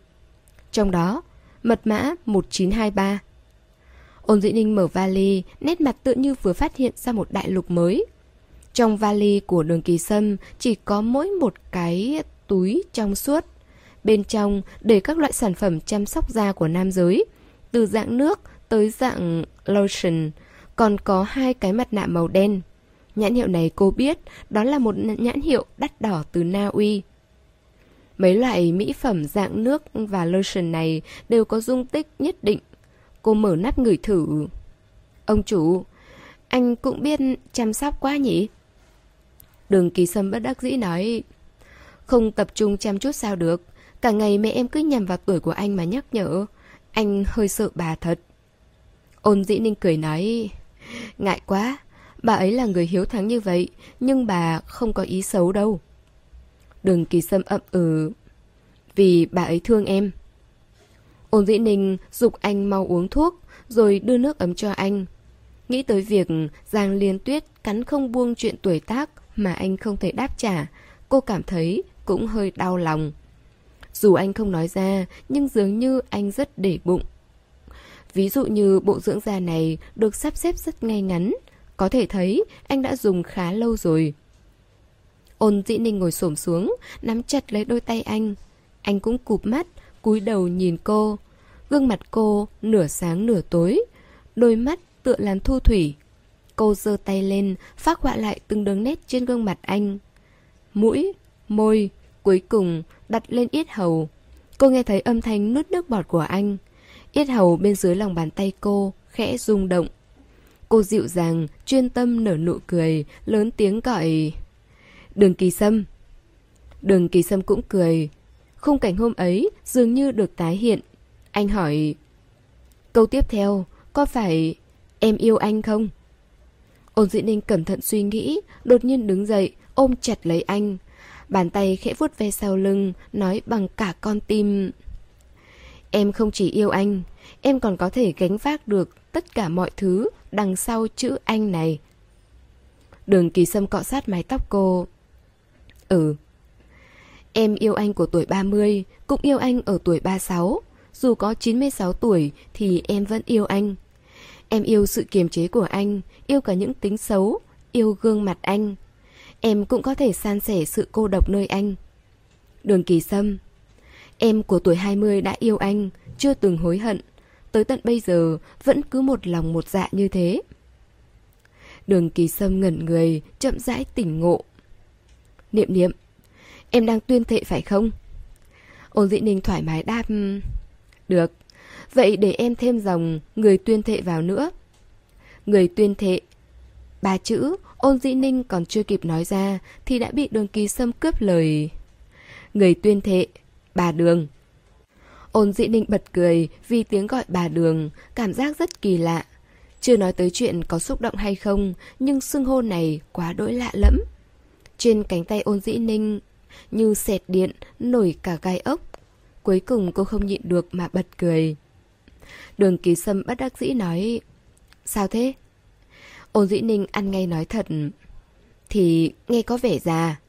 Speaker 1: Trong đó, mật mã 1923. Ôn dĩ ninh mở vali, nét mặt tự như vừa phát hiện ra một đại lục mới. Trong vali của đường kỳ sâm chỉ có mỗi một cái túi trong suốt. Bên trong để các loại sản phẩm chăm sóc da của nam giới, từ dạng nước tới dạng lotion, còn có hai cái mặt nạ màu đen. Nhãn hiệu này cô biết, đó là một nhãn hiệu đắt đỏ từ Na Uy. Mấy loại mỹ phẩm dạng nước và lotion này đều có dung tích nhất định. Cô mở nắp ngửi thử. Ông chủ, anh cũng biết chăm sóc quá nhỉ? Đường kỳ sâm bất đắc dĩ nói Không tập trung chăm chút sao được. Cả ngày mẹ em cứ nhầm vào tuổi của anh mà nhắc nhở. Anh hơi sợ bà thật. Ôn dĩ ninh cười nói Ngại quá Bà ấy là người hiếu thắng như vậy Nhưng bà không có ý xấu đâu. Đường kỳ sâm ậm ừ Vì bà ấy thương em. Ôn dĩ ninh dục anh mau uống thuốc Rồi đưa nước ấm cho anh Nghĩ tới việc Giang Liên Tuyết cắn không buông chuyện tuổi tác mà anh không thể đáp trả, cô cảm thấy cũng hơi đau lòng. Dù anh không nói ra, nhưng dường như anh rất để bụng. Ví dụ như bộ dưỡng da này được sắp xếp rất ngay ngắn, có thể thấy anh đã dùng khá lâu rồi. Ôn dĩ ninh ngồi xổm xuống, nắm chặt lấy đôi tay anh. Anh cũng cụp mắt, cúi đầu nhìn cô. Gương mặt cô nửa sáng nửa tối, đôi mắt tựa làm thu thủy, Cô giơ tay lên, phát họa lại từng đường nét trên gương mặt anh. Mũi, môi, cuối cùng đặt lên yết hầu. Cô nghe thấy âm thanh nuốt nước bọt của anh. Yết hầu bên dưới lòng bàn tay cô, khẽ rung động. Cô dịu dàng, chuyên tâm nở nụ cười, lớn tiếng gọi... Đường kỳ sâm. Đường kỳ sâm cũng cười. Khung cảnh hôm ấy dường như được tái hiện. Anh hỏi... Câu tiếp theo, có phải em yêu anh không? Ôn dĩ ninh cẩn thận suy nghĩ, đột nhiên đứng dậy, ôm chặt lấy anh. Bàn tay khẽ vuốt ve sau lưng, nói bằng cả con tim. Em không chỉ yêu anh, em còn có thể gánh vác được tất cả mọi thứ đằng sau chữ anh này. Đường kỳ sâm cọ sát mái tóc cô. Ừ. Em yêu anh của tuổi 30, cũng yêu anh ở tuổi 36. Dù có 96 tuổi thì em vẫn yêu anh. Em yêu sự kiềm chế của anh, yêu cả những tính xấu, yêu gương mặt anh. Em cũng có thể san sẻ sự cô độc nơi anh. Đường Kỳ Sâm Em của tuổi 20 đã yêu anh, chưa từng hối hận. Tới tận bây giờ vẫn cứ một lòng một dạ như thế. Đường Kỳ Sâm ngẩn người, chậm rãi tỉnh ngộ. Niệm niệm, em đang tuyên thệ phải không? Ôn dĩ ninh thoải mái đáp được, vậy để em thêm dòng người tuyên thệ vào nữa. Người tuyên thệ. Ba chữ ôn dĩ ninh còn chưa kịp nói ra Thì đã bị đường kỳ sâm cướp lời. Người tuyên thệ. Bà đường. Ôn dĩ ninh bật cười vì tiếng gọi bà đường Cảm giác rất kỳ lạ. Chưa nói tới chuyện có xúc động hay không Nhưng xưng hô này quá đỗi lạ lẫm. Trên cánh tay ôn dĩ ninh Như sẹt điện Nổi cả gai ốc. Cuối cùng cô không nhịn được mà bật cười. Đường kỳ sâm bất đắc dĩ nói, Sao thế? Ôn dĩ ninh ăn ngay nói thật, Thì nghe có vẻ già.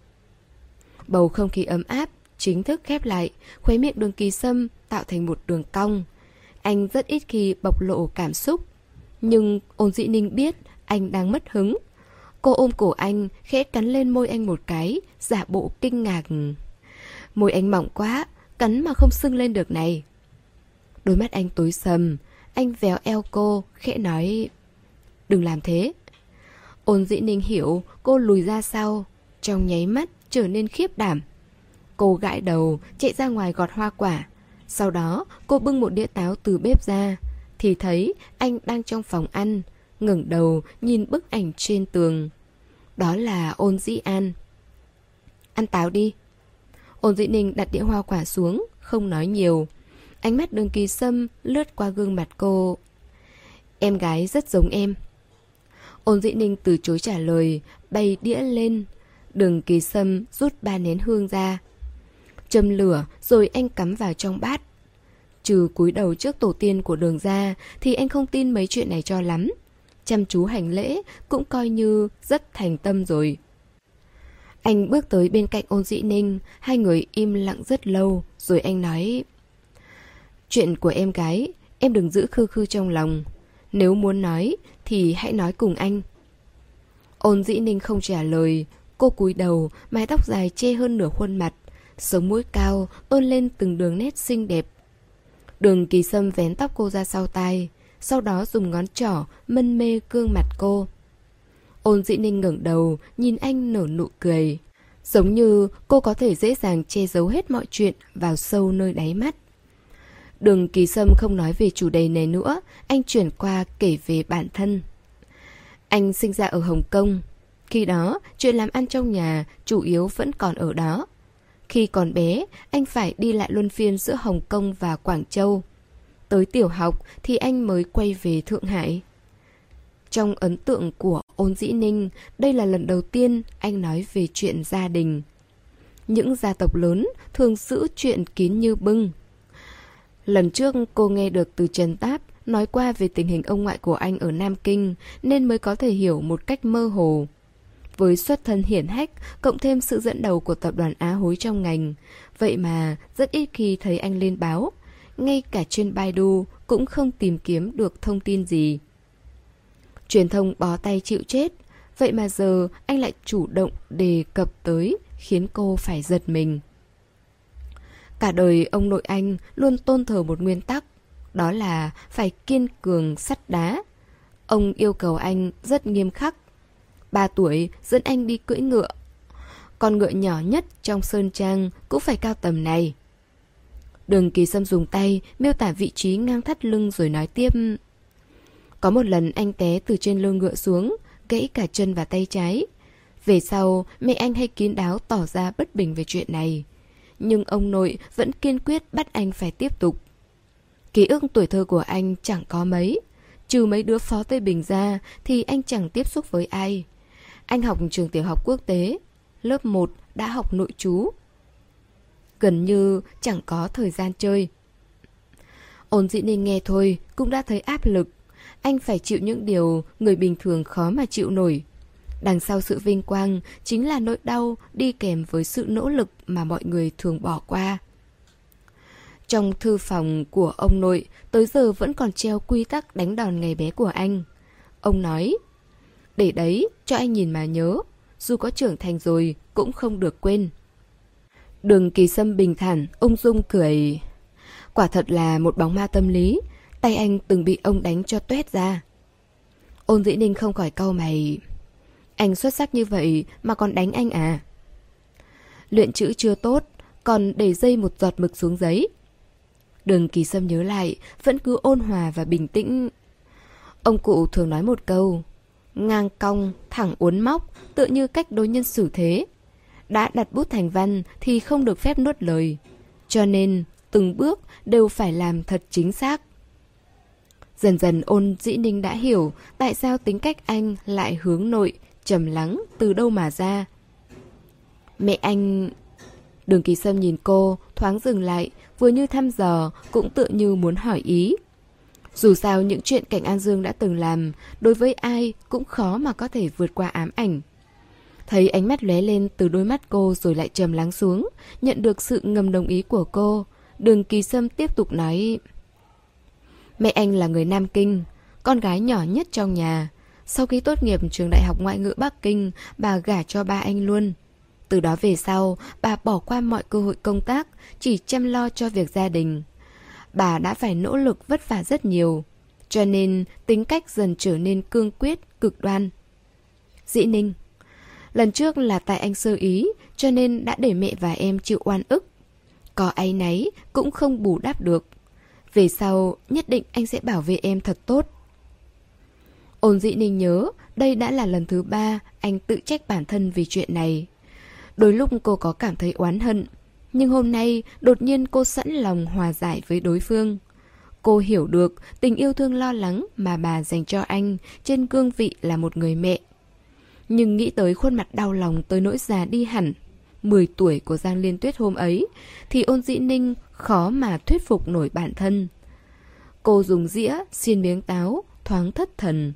Speaker 1: Bầu không khí ấm áp Chính thức khép lại, Khuấy miệng đường kỳ sâm tạo thành một đường cong. Anh rất ít khi bộc lộ cảm xúc, Nhưng ôn dĩ ninh biết Anh đang mất hứng. Cô ôm cổ anh, Khẽ cắn lên môi anh một cái, Giả bộ kinh ngạc. Môi anh mỏng quá Cắn mà không sưng lên được này. Đôi mắt anh tối sầm, Anh véo eo cô, Khẽ nói, Đừng làm thế. Ôn dĩ ninh hiểu, cô lùi ra sau, Trong nháy mắt trở nên khiếp đảm. Cô gãi đầu, chạy ra ngoài gọt hoa quả. Sau đó, cô bưng một đĩa táo từ bếp ra, Thì thấy anh đang trong phòng ăn, ngẩng đầu nhìn bức ảnh trên tường. Đó là ôn dĩ an. Ăn táo đi. Ôn dĩ ninh đặt đĩa hoa quả xuống, Không nói nhiều. Ánh mắt đường kỳ sâm lướt qua gương mặt cô. Em gái rất giống em. Ôn dĩ ninh từ chối trả lời, Bay đĩa lên. Đường kỳ sâm rút ba nén hương ra, Châm lửa rồi anh cắm vào trong bát. Trừ cúi đầu trước tổ tiên của đường ra Thì anh không tin mấy chuyện này cho lắm. Chăm chú hành lễ Cũng coi như rất thành tâm rồi. Anh bước tới bên cạnh ôn dĩ ninh, Hai người im lặng rất lâu, Rồi anh nói, Chuyện của em gái, Em đừng giữ khư khư trong lòng. Nếu muốn nói, Thì hãy nói cùng anh. Ôn dĩ ninh không trả lời, Cô cúi đầu, Mái tóc dài che hơn nửa khuôn mặt, Sống mũi cao tôn lên từng đường nét xinh đẹp. Đường kỳ sâm vén tóc cô ra sau tai, Sau đó dùng ngón trỏ Mân mê gương mặt cô. Ôn dĩ ninh ngẩng đầu Nhìn anh nở nụ cười Giống như cô có thể dễ dàng che giấu hết mọi chuyện Vào sâu nơi đáy mắt Đường kỳ sâm không nói về chủ đề này nữa, anh chuyển qua kể về bản thân. Anh sinh ra ở Hồng Kông. Khi đó, chuyện làm ăn trong nhà chủ yếu vẫn còn ở đó. Khi còn bé, anh phải đi lại luân phiên giữa Hồng Kông và Quảng Châu. Tới tiểu học thì anh mới quay về Thượng Hải. Trong ấn tượng của Ôn Dĩ Ninh, đây là lần đầu tiên anh nói về chuyện gia đình. Những gia tộc lớn thường giữ chuyện kín như bưng. Lần trước cô nghe được từ Trần Táp nói qua về tình hình ông ngoại của anh ở Nam Kinh nên mới có thể hiểu một cách mơ hồ. Với xuất thân hiển hách, cộng thêm sự dẫn đầu của tập đoàn Á hối trong ngành, vậy mà rất ít khi thấy anh lên báo. Ngay cả trên Baidu cũng không tìm kiếm được thông tin gì. Truyền thông bó tay chịu chết, vậy mà giờ anh lại chủ động đề cập tới khiến cô phải giật mình. Cả đời ông nội anh luôn tôn thờ một nguyên tắc, đó là phải kiên cường sắt đá. Ông yêu cầu anh rất nghiêm khắc. Ba tuổi dẫn anh đi cưỡi ngựa. Con ngựa nhỏ nhất trong sơn trang cũng phải cao tầm này. Đường kỳ sâm dùng tay miêu tả vị trí ngang thắt lưng rồi nói tiếp. Có một lần anh té từ trên lưng ngựa xuống, gãy cả chân và tay trái. Về sau, mẹ anh hay kín đáo tỏ ra bất bình về chuyện này. Nhưng ông nội vẫn kiên quyết bắt anh phải tiếp tục. Ký ức tuổi thơ của anh chẳng có mấy. Trừ mấy đứa phó Tây Bình ra thì anh chẳng tiếp xúc với ai. Anh học trường tiểu học quốc tế, lớp 1 đã học nội chú. Gần như chẳng có thời gian chơi. Ôn dĩ ninh nghe thôi cũng đã thấy áp lực. Anh phải chịu những điều người bình thường khó mà chịu nổi. Đằng sau sự vinh quang chính là nỗi đau đi kèm với sự nỗ lực mà mọi người thường bỏ qua. Trong thư phòng của ông nội, tới giờ vẫn còn treo quy tắc đánh đòn ngày bé của anh. Ông nói, để đấy, cho anh nhìn mà nhớ, dù có trưởng thành rồi cũng không được quên. Đường kỳ sâm bình thản, ung dung cười. Quả thật là một bóng ma tâm lý, tay anh từng bị ông đánh cho tuét ra. Ôn dĩ ninh không khỏi cau mày. Anh xuất sắc như vậy mà còn đánh anh à? Luyện chữ chưa tốt, còn để dây một giọt mực xuống giấy. Đường kỳ sâm nhớ lại, vẫn cứ ôn hòa và bình tĩnh. Ông cụ thường nói một câu, ngang cong, thẳng uốn móc, tự như cách đối nhân xử thế. Đã đặt bút thành văn thì không được phép nuốt lời. Cho nên, từng bước đều phải làm thật chính xác. Dần dần ôn dĩ ninh đã hiểu tại sao tính cách anh lại hướng nội, trầm lắng, từ đâu mà ra. Mẹ anh... Đường kỳ sâm nhìn cô, thoáng dừng lại, vừa như thăm dò, cũng tự như muốn hỏi ý. Dù sao những chuyện Cảnh An Dương đã từng làm, đối với ai cũng khó mà có thể vượt qua ám ảnh. Thấy ánh mắt lóe lên từ đôi mắt cô rồi lại trầm lắng xuống, nhận được sự ngầm đồng ý của cô. Đường Kỳ Sâm tiếp tục nói... Mẹ anh là người Nam Kinh, con gái nhỏ nhất trong nhà. Sau khi tốt nghiệp trường đại học ngoại ngữ Bắc Kinh, bà gả cho ba anh luôn. Từ đó về sau, bà bỏ qua mọi cơ hội công tác, chỉ chăm lo cho việc gia đình. Bà đã phải nỗ lực vất vả rất nhiều, cho nên tính cách dần trở nên cương quyết, cực đoan. Dĩ Ninh Lần trước là tại anh sơ ý, cho nên đã để mẹ và em chịu oan ức. Có áy náy cũng không bù đắp được. Về sau, nhất định anh sẽ bảo vệ em thật tốt. Ôn dĩ ninh nhớ, đây đã là lần thứ ba anh tự trách bản thân vì chuyện này. Đôi lúc cô có cảm thấy oán hận, nhưng hôm nay đột nhiên cô sẵn lòng hòa giải với đối phương. Cô hiểu được tình yêu thương lo lắng mà bà dành cho anh trên cương vị là một người mẹ. Nhưng nghĩ tới khuôn mặt đau lòng tới nỗi già đi hẳn 10 tuổi của Giang Liên Tuyết hôm ấy thì ôn dĩ ninh khó mà thuyết phục nổi bản thân. Cô dùng dĩa, xiên miếng táo, thoáng thất thần.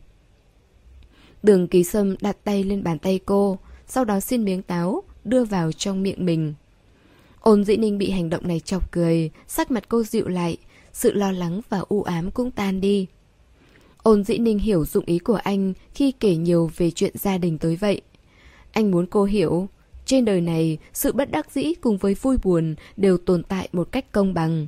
Speaker 1: Đường kỳ sâm đặt tay lên bàn tay cô, sau đó xiên miếng táo, đưa vào trong miệng mình. Ôn dĩ ninh bị hành động này chọc cười, sắc mặt cô dịu lại, sự lo lắng và u ám cũng tan đi. Ôn dĩ ninh hiểu dụng ý của anh khi kể nhiều về chuyện gia đình tới vậy. Anh muốn cô hiểu, trên đời này sự bất đắc dĩ cùng với vui buồn đều tồn tại một cách công bằng.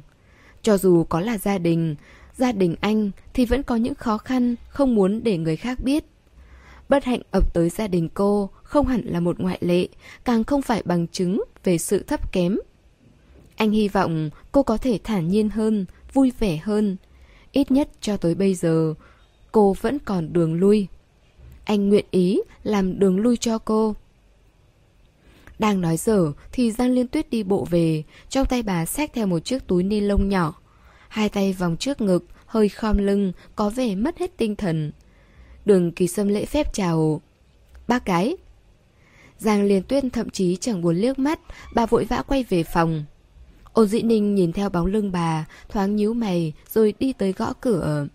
Speaker 1: Cho dù có là gia đình, gia đình anh thì vẫn có những khó khăn không muốn để người khác biết. Bất hạnh ập tới gia đình cô không hẳn là một ngoại lệ, càng không phải bằng chứng về sự thấp kém. Anh hy vọng cô có thể thản nhiên hơn, vui vẻ hơn. Ít nhất cho tới bây giờ, cô vẫn còn đường lui. Anh nguyện ý làm đường lui cho cô. Đang nói dở thì Giang Liên Tuyết đi bộ về, trong tay bà xách theo một chiếc túi ni lông nhỏ. Hai tay vòng trước ngực, hơi khom lưng, có vẻ mất hết tinh thần. Đường kỳ sâm lễ phép chào. Bác gái. Giang Liên Tuyết thậm chí chẳng buồn liếc mắt, bà vội vã quay về phòng. Ôn dĩ ninh nhìn theo bóng lưng bà, thoáng nhíu mày rồi đi tới gõ cửa.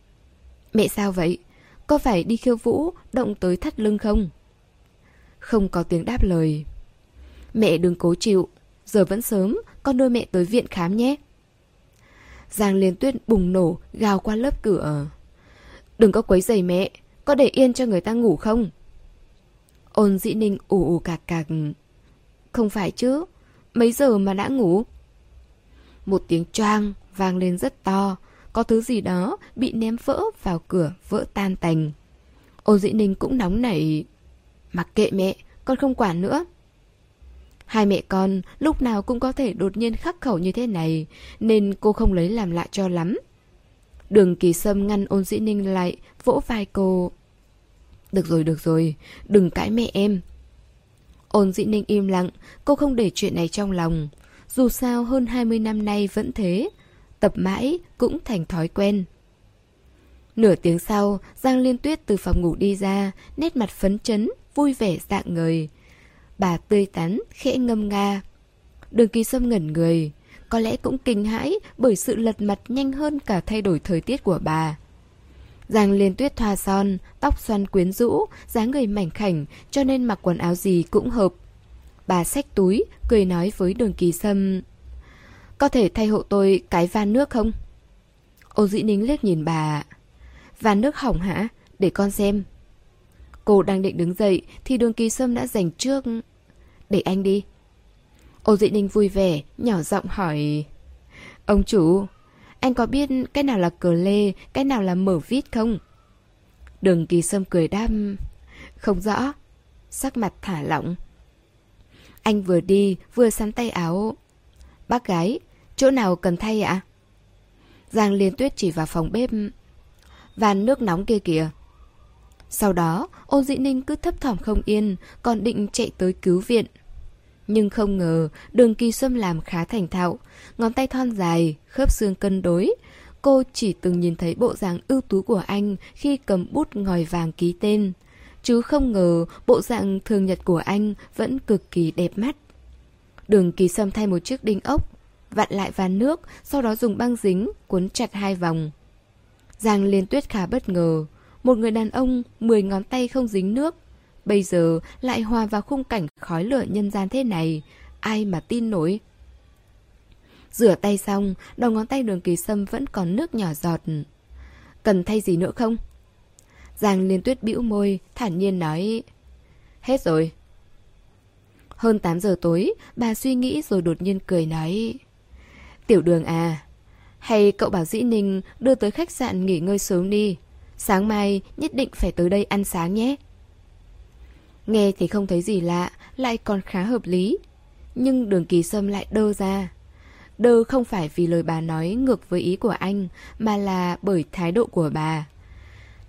Speaker 1: Mẹ sao vậy? Có phải đi khiêu vũ, động tới thắt lưng không? Không có tiếng đáp lời. Mẹ đừng cố chịu, giờ vẫn sớm, con đưa mẹ tới viện khám nhé. Giang Liên Tuyết bùng nổ, gào qua lớp cửa. Đừng có quấy giày mẹ, có để yên cho người ta ngủ không? Ôn dĩ ninh ủ ủ cạc cạc. Không phải chứ, mấy giờ mà đã ngủ? Một tiếng choang vang lên rất to, có thứ gì đó bị ném vỡ vào cửa vỡ tan tành. Ôn dĩ ninh cũng nóng nảy. Mặc kệ mẹ, con không quản nữa. Hai mẹ con lúc nào cũng có thể đột nhiên khắc khẩu như thế này, nên cô không lấy làm lạ cho lắm. Đường kỳ sâm ngăn ôn dĩ ninh lại, vỗ vai cô. Được rồi, được rồi, đừng cãi mẹ em. Ôn dĩ ninh im lặng, cô không để chuyện này trong lòng. Dù sao hơn 20 năm nay vẫn thế, tập mãi cũng thành thói quen. Nửa tiếng sau, Giang Liên Tuyết từ phòng ngủ đi ra, nét mặt phấn chấn, vui vẻ dạng người. Bà tươi tắn, khẽ ngâm nga. Đường kỳ sâm ngẩn người, có lẽ cũng kinh hãi bởi sự lật mặt nhanh hơn cả thay đổi thời tiết của bà. Giang Liên Tuyết thoa son, tóc xoăn quyến rũ, dáng người mảnh khảnh cho nên mặc quần áo gì cũng hợp. Bà xách túi, cười nói với đường kỳ sâm. Có thể thay hộ tôi cái van nước không? Ô dĩ nính liếc nhìn bà. Van nước hỏng hả? Để con xem. Cô đang định đứng dậy thì đường kỳ sâm đã giành trước. Để anh đi. Ô dị ninh vui vẻ, nhỏ giọng hỏi. Ông chủ, anh có biết cái nào là cờ lê, cái nào là mở vít không? Đường kỳ sâm cười đam. Không rõ. Sắc mặt thả lỏng. Anh vừa đi, vừa sắn tay áo. Bác gái, chỗ nào cần thay ạ? Giang liên tuyết chỉ vào phòng bếp. Van nước nóng kia kìa. Sau đó, ôn dĩ ninh cứ thấp thỏm không yên, còn định chạy tới cứu viện. Nhưng không ngờ, đường kỳ xâm làm khá thành thạo, ngón tay thon dài, khớp xương cân đối. Cô chỉ từng nhìn thấy bộ dạng ưu tú của anh khi cầm bút ngòi vàng ký tên. Chứ không ngờ bộ dạng thường nhật của anh vẫn cực kỳ đẹp mắt. Đường kỳ xâm thay một chiếc đinh ốc, vặn lại van nước, sau đó dùng băng dính, cuốn chặt hai vòng. Giang liên tuyết khá bất ngờ. Một người đàn ông, 10 ngón tay không dính nước. Bây giờ lại hòa vào khung cảnh khói lửa nhân gian thế này. Ai mà tin nổi. Rửa tay xong, đầu ngón tay đường kỳ sâm vẫn còn nước nhỏ giọt. Cần thay gì nữa không? Giang liên tuyết bĩu môi, thản nhiên nói. Hết rồi. Hơn 8 giờ tối, bà suy nghĩ rồi đột nhiên cười nói. Tiểu đường à, hay cậu bảo Dĩ Ninh đưa tới khách sạn nghỉ ngơi sớm đi. Sáng mai nhất định phải tới đây ăn sáng nhé. Nghe thì không thấy gì lạ, lại còn khá hợp lý. Nhưng đường kỳ sâm lại đơ ra. Đơ không phải vì lời bà nói ngược với ý của anh, mà là bởi thái độ của bà.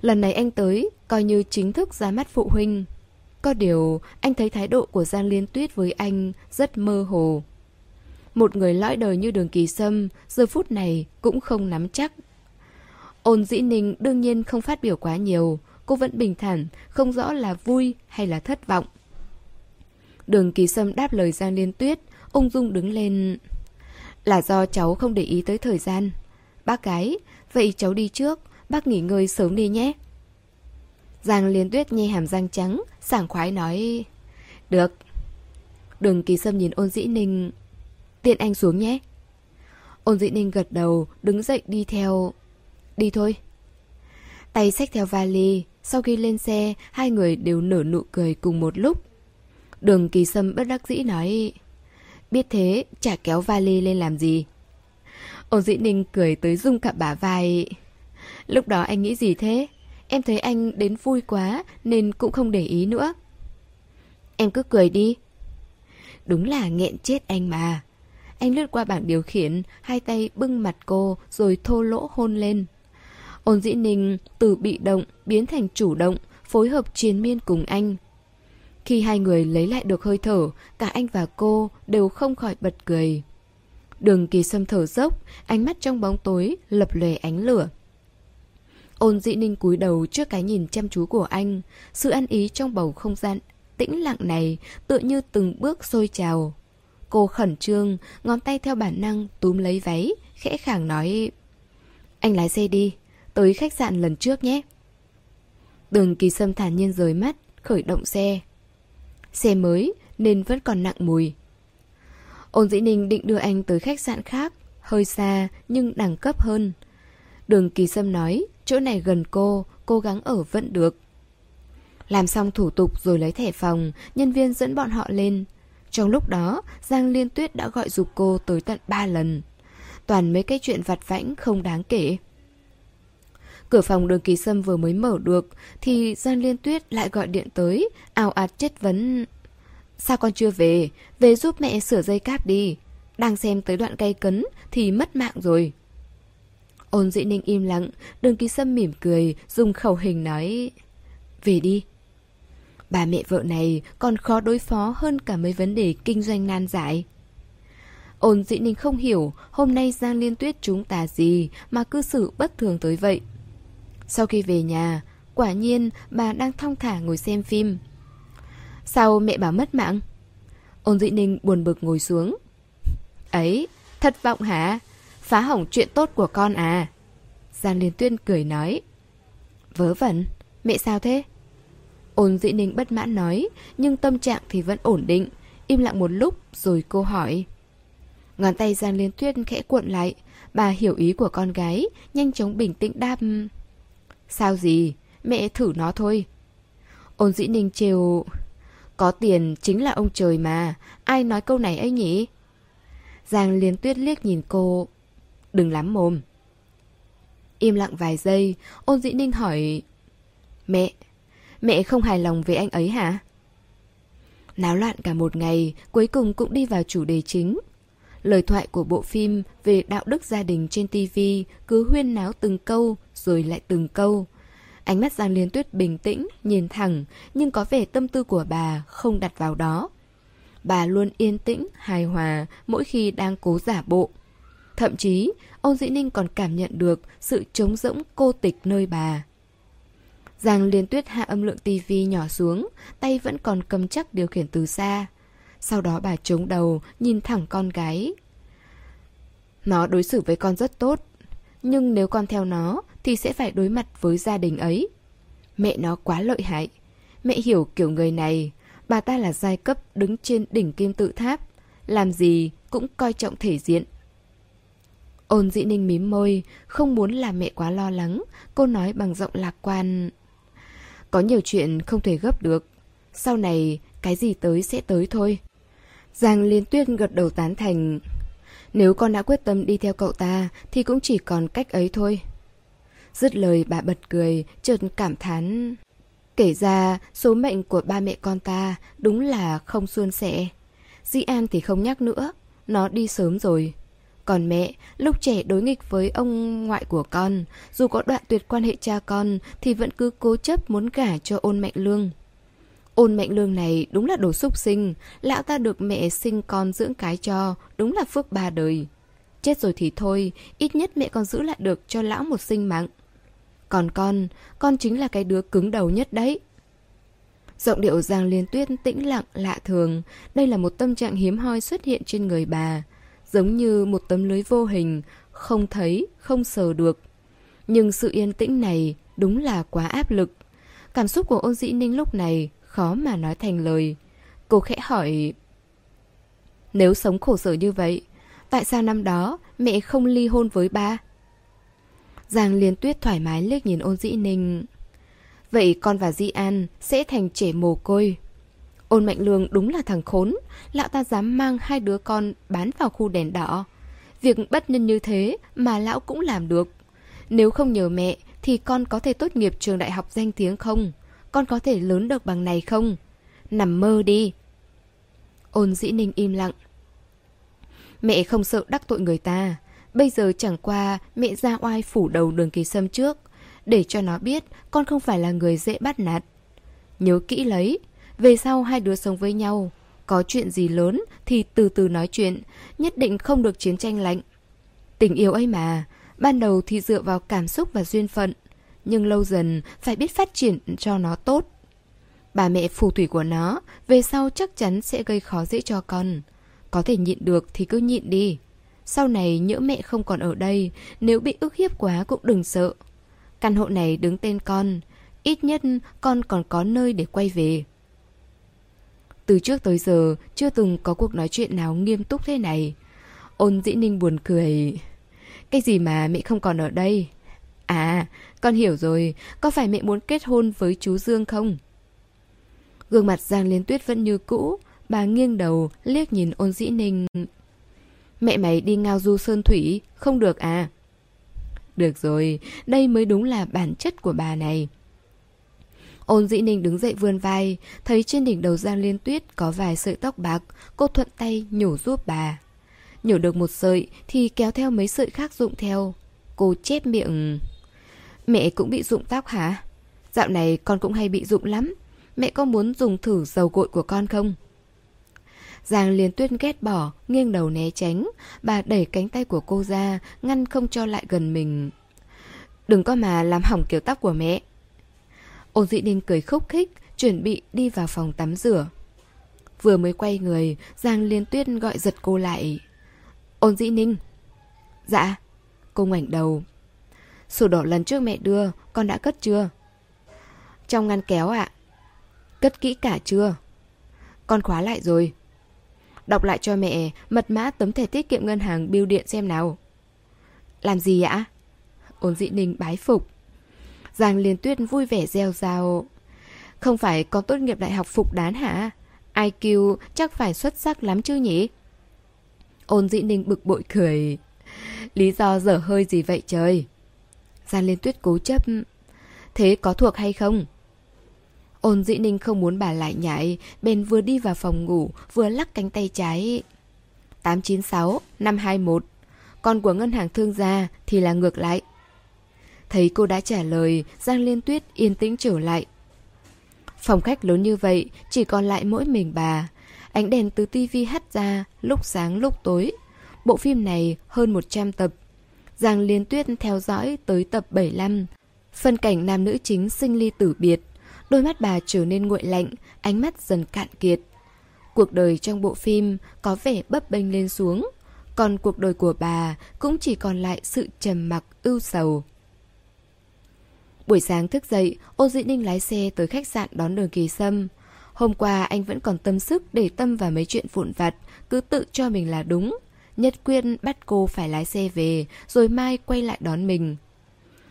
Speaker 1: Lần này anh tới, coi như chính thức ra mắt phụ huynh. Có điều, anh thấy thái độ của Giang Liên Tuyết với anh rất mơ hồ. Một người lõi đời như đường kỳ sâm, giờ phút này cũng không nắm chắc. Ôn dĩ ninh đương nhiên không phát biểu quá nhiều, cô vẫn bình thản, không rõ là vui hay là thất vọng. Đường kỳ sâm đáp lời Giang Liên Tuyết, ung dung đứng lên. Là do cháu không để ý tới thời gian. Bác gái, vậy cháu đi trước, bác nghỉ ngơi sớm đi nhé. Giang Liên Tuyết nhe hàm răng trắng, sảng khoái nói. Được. Đường kỳ sâm nhìn ôn dĩ ninh. Tiện anh xuống nhé. Ôn dĩ ninh gật đầu, đứng dậy đi theo. Đi thôi. Tay xách theo vali, sau khi lên xe, hai người đều nở nụ cười cùng một lúc. Đường kỳ sâm bất đắc dĩ nói, biết thế, chả kéo vali lên làm gì. Ôn dĩ ninh cười tới rung cả bả vai. Lúc đó anh nghĩ gì thế? Em thấy anh đến vui quá nên cũng không để ý nữa. Em cứ cười đi. Đúng là nghẹn chết anh mà. Anh lướt qua bảng điều khiển, hai tay bưng mặt cô rồi thô lỗ hôn lên. Ôn dĩ ninh từ bị động biến thành chủ động, phối hợp chiến miên cùng anh. Khi hai người lấy lại được hơi thở, cả anh và cô đều không khỏi bật cười. Đường kỳ sâm thở dốc, ánh mắt trong bóng tối lập lòe ánh lửa. Ôn dĩ ninh cúi đầu trước cái nhìn chăm chú của anh, sự ăn ý trong bầu không gian tĩnh lặng này tựa như từng bước sôi trào. Cô khẩn trương, ngón tay theo bản năng túm lấy váy, khẽ khàng nói Anh lái xe đi, tới khách sạn lần trước nhé. Đường kỳ sâm thản nhiên rời mắt, khởi động xe. Xe mới nên vẫn còn nặng mùi. Ôn dĩ ninh định đưa anh tới khách sạn khác, hơi xa nhưng đẳng cấp hơn. Đường kỳ sâm nói, chỗ này gần cô, cố gắng ở vẫn được. Làm xong thủ tục rồi lấy thẻ phòng, nhân viên dẫn bọn họ lên. Trong lúc đó, Giang Liên Tuyết đã gọi dục cô tới tận 3 lần. Toàn mấy cái chuyện vặt vãnh không đáng kể. Cửa phòng đường kỳ sâm vừa mới mở được thì Giang Liên Tuyết lại gọi điện tới, ào ạt chất vấn. Sao con chưa về? Về giúp mẹ sửa dây cáp đi. Đang xem tới đoạn cây cấn thì mất mạng rồi. Ôn dĩ ninh im lặng, đường Kỳ sâm mỉm cười, dùng khẩu hình nói... Về đi. Bà mẹ vợ này còn khó đối phó hơn cả mấy vấn đề kinh doanh nan giải. Ôn dĩ ninh không hiểu hôm nay Giang Liên Tuyết chúng ta gì mà cư xử bất thường tới vậy. Sau khi về nhà, quả nhiên bà đang thong thả ngồi xem phim. Sao mẹ bảo mất mạng? Ôn dĩ ninh buồn bực ngồi xuống. Ấy, thất vọng hả? Phá hỏng chuyện tốt của con à? Giang Liên Tuyên cười nói. Vớ vẩn, mẹ sao thế? Ôn dĩ ninh bất mãn nói, nhưng tâm trạng thì vẫn ổn định. Im lặng một lúc rồi cô hỏi. Ngón tay Giang Liên Tuyết khẽ cuộn lại. Bà hiểu ý của con gái, nhanh chóng bình tĩnh đáp. Sao gì? Mẹ thử nó thôi. Ôn dĩ ninh trêu... Có tiền chính là ông trời mà, ai nói câu này ấy nhỉ? Giang Liên Tuyết liếc nhìn cô. Đừng lắm mồm. Im lặng vài giây, ôn dĩ ninh hỏi... Mẹ, mẹ không hài lòng về anh ấy hả? Náo loạn cả một ngày, cuối cùng cũng đi vào chủ đề chính. Lời thoại của bộ phim về đạo đức gia đình trên TV cứ huyên náo từng câu rồi lại từng câu. Ánh mắt Giang Liên Tuyết bình tĩnh, nhìn thẳng, nhưng có vẻ tâm tư của bà không đặt vào đó. Bà luôn yên tĩnh, hài hòa mỗi khi đang cố giả bộ. Thậm chí, Ôn Dĩ Ninh còn cảm nhận được sự trống rỗng cô tịch nơi bà. Giang Liên Tuyết hạ âm lượng tivi nhỏ xuống, tay vẫn còn cầm chắc điều khiển từ xa. Sau đó bà chống đầu, nhìn thẳng con gái. Nó đối xử với con rất tốt, nhưng nếu con theo nó thì sẽ phải đối mặt với gia đình ấy. Mẹ nó quá lợi hại. Mẹ hiểu kiểu người này, bà ta là giai cấp đứng trên đỉnh kim tự tháp, làm gì cũng coi trọng thể diện. Ôn dĩ ninh mím môi, không muốn làm mẹ quá lo lắng, cô nói bằng giọng lạc quan. Có nhiều chuyện không thể gấp được, sau này cái gì tới sẽ tới thôi. Giang Liên Tuyết gật đầu tán thành. Nếu con đã quyết tâm đi theo cậu ta thì cũng chỉ còn cách ấy thôi. Dứt lời bà bật cười, chợt cảm thán. Kể ra, số mệnh của ba mẹ con ta đúng là không suôn sẻ. Di An thì không nhắc nữa, nó đi sớm rồi. Còn mẹ, lúc trẻ đối nghịch với ông ngoại của con, dù có đoạn tuyệt quan hệ cha con thì vẫn cứ cố chấp muốn gả cho ôn mạnh lương. Ôn mạnh lương này đúng là đồ súc sinh, lão ta được mẹ sinh con dưỡng cái cho, đúng là phước ba đời. Chết rồi thì thôi, ít nhất mẹ còn giữ lại được cho lão một sinh mạng. Còn con, con chính là cái đứa cứng đầu nhất đấy. Giọng điệu Giang Liên Tuyết tĩnh lặng lạ thường, đây là một tâm trạng hiếm hoi xuất hiện trên người bà, giống như một tấm lưới vô hình, không thấy, không sờ được. Nhưng sự yên tĩnh này đúng là quá áp lực. Cảm xúc của ôn dĩ ninh lúc này khó mà nói thành lời. Cô khẽ hỏi... Nếu sống khổ sở như vậy, tại sao năm đó mẹ không ly hôn với ba? Giang Liên Tuyết thoải mái liếc nhìn ôn dĩ ninh. Vậy con và Di An sẽ thành trẻ mồ côi. Ôn Mạnh Lương đúng là thằng khốn, lão ta dám mang hai đứa con bán vào khu đèn đỏ. Việc bất nhân như thế mà lão cũng làm được. Nếu không nhờ mẹ thì con có thể tốt nghiệp trường đại học danh tiếng không? Con có thể lớn được bằng này không? Nằm mơ đi. Ôn dĩ ninh im lặng. Mẹ không sợ đắc tội người ta. Bây giờ chẳng qua mẹ ra oai phủ đầu đường kỳ sâm trước. Để cho nó biết con không phải là người dễ bắt nạt. Nhớ kỹ lấy. Về sau hai đứa sống với nhau. Có chuyện gì lớn thì từ từ nói chuyện. Nhất định không được chiến tranh lạnh. Tình yêu ấy mà. Ban đầu thì dựa vào cảm xúc và duyên phận, nhưng lâu dần phải biết phát triển cho nó tốt. Bà mẹ phù thủy của nó, về sau chắc chắn sẽ gây khó dễ cho con. Có thể nhịn được thì cứ nhịn đi. Sau này nhỡ mẹ không còn ở đây, nếu bị ức hiếp quá cũng đừng sợ. Căn hộ này đứng tên con, ít nhất con còn có nơi để quay về. Từ trước tới giờ chưa từng có cuộc nói chuyện nào nghiêm túc thế này. Ôn dĩ ninh buồn cười. Cái gì mà mẹ không còn ở đây? À, con hiểu rồi, có phải mẹ muốn kết hôn với chú Dương không? Gương mặt Giang Liên Tuyết vẫn như cũ, bà nghiêng đầu, liếc nhìn ôn dĩ ninh. Mẹ mày đi ngao du sơn thủy, không được à? Được rồi, đây mới đúng là bản chất của bà này. Ôn dĩ ninh đứng dậy vươn vai, thấy trên đỉnh đầu Giang Liên Tuyết có vài sợi tóc bạc, cô thuận tay nhổ giúp bà. Nhổ được một sợi thì kéo theo mấy sợi khác rụng theo. Cô chép miệng... Mẹ cũng bị rụng tóc hả? Dạo này con cũng hay bị rụng lắm. Mẹ có muốn dùng thử dầu gội của con không? Giang Liên Tuyên ghét bỏ, nghiêng đầu né tránh. Bà đẩy cánh tay của cô ra, ngăn không cho lại gần mình. Đừng có mà làm hỏng kiểu tóc của mẹ. Ôn dị ninh cười khúc khích, chuẩn bị đi vào phòng tắm rửa. Vừa mới quay người, Giang Liên Tuyết gọi giật cô lại. Ôn dĩ ninh. Dạ. Cô ngoảnh đầu. Sổ đỏ lần trước mẹ đưa, con đã cất chưa? Trong ngăn kéo ạ. Cất kỹ cả chưa? Con khóa lại rồi. Đọc lại cho mẹ, mật mã tấm thẻ tiết kiệm ngân hàng biêu điện xem nào. Làm gì ạ? Ôn dị ninh bái phục. Giang Liên Tuyết vui vẻ reo rao. Không phải con tốt nghiệp đại học phục đán hả? IQ chắc phải xuất sắc lắm chứ nhỉ? Ôn dĩ ninh bực bội cười. Lý do dở hơi gì vậy trời? Giang Liên Tuyết cố chấp. Thế có thuộc hay không? Ôn dĩ ninh không muốn bà lại nhảy, bèn vừa đi vào phòng ngủ, vừa lắc cánh tay trái. 896, 521. Còn của ngân hàng thương gia thì là ngược lại. Thấy cô đã trả lời, Giang Liên Tuyết yên tĩnh trở lại. Phòng khách lớn như vậy, chỉ còn lại mỗi mình bà. Ánh đèn từ tivi hắt ra, lúc sáng lúc tối. Bộ phim này hơn 100 tập. Giang Liên Tuyết theo dõi tới tập 75. Phân cảnh nam nữ chính sinh ly tử biệt. Đôi mắt bà trở nên nguội lạnh, ánh mắt dần cạn kiệt. Cuộc đời trong bộ phim có vẻ bấp bênh lên xuống. Còn cuộc đời của bà cũng chỉ còn lại sự trầm mặc ưu sầu. Buổi sáng thức dậy, Ô Dĩ Ninh lái xe tới khách sạn đón đường kỳ sâm. Hôm qua anh vẫn còn tâm sức để tâm vào mấy chuyện vụn vặt, cứ tự cho mình là đúng. Nhất quyết bắt cô phải lái xe về, rồi mai quay lại đón mình.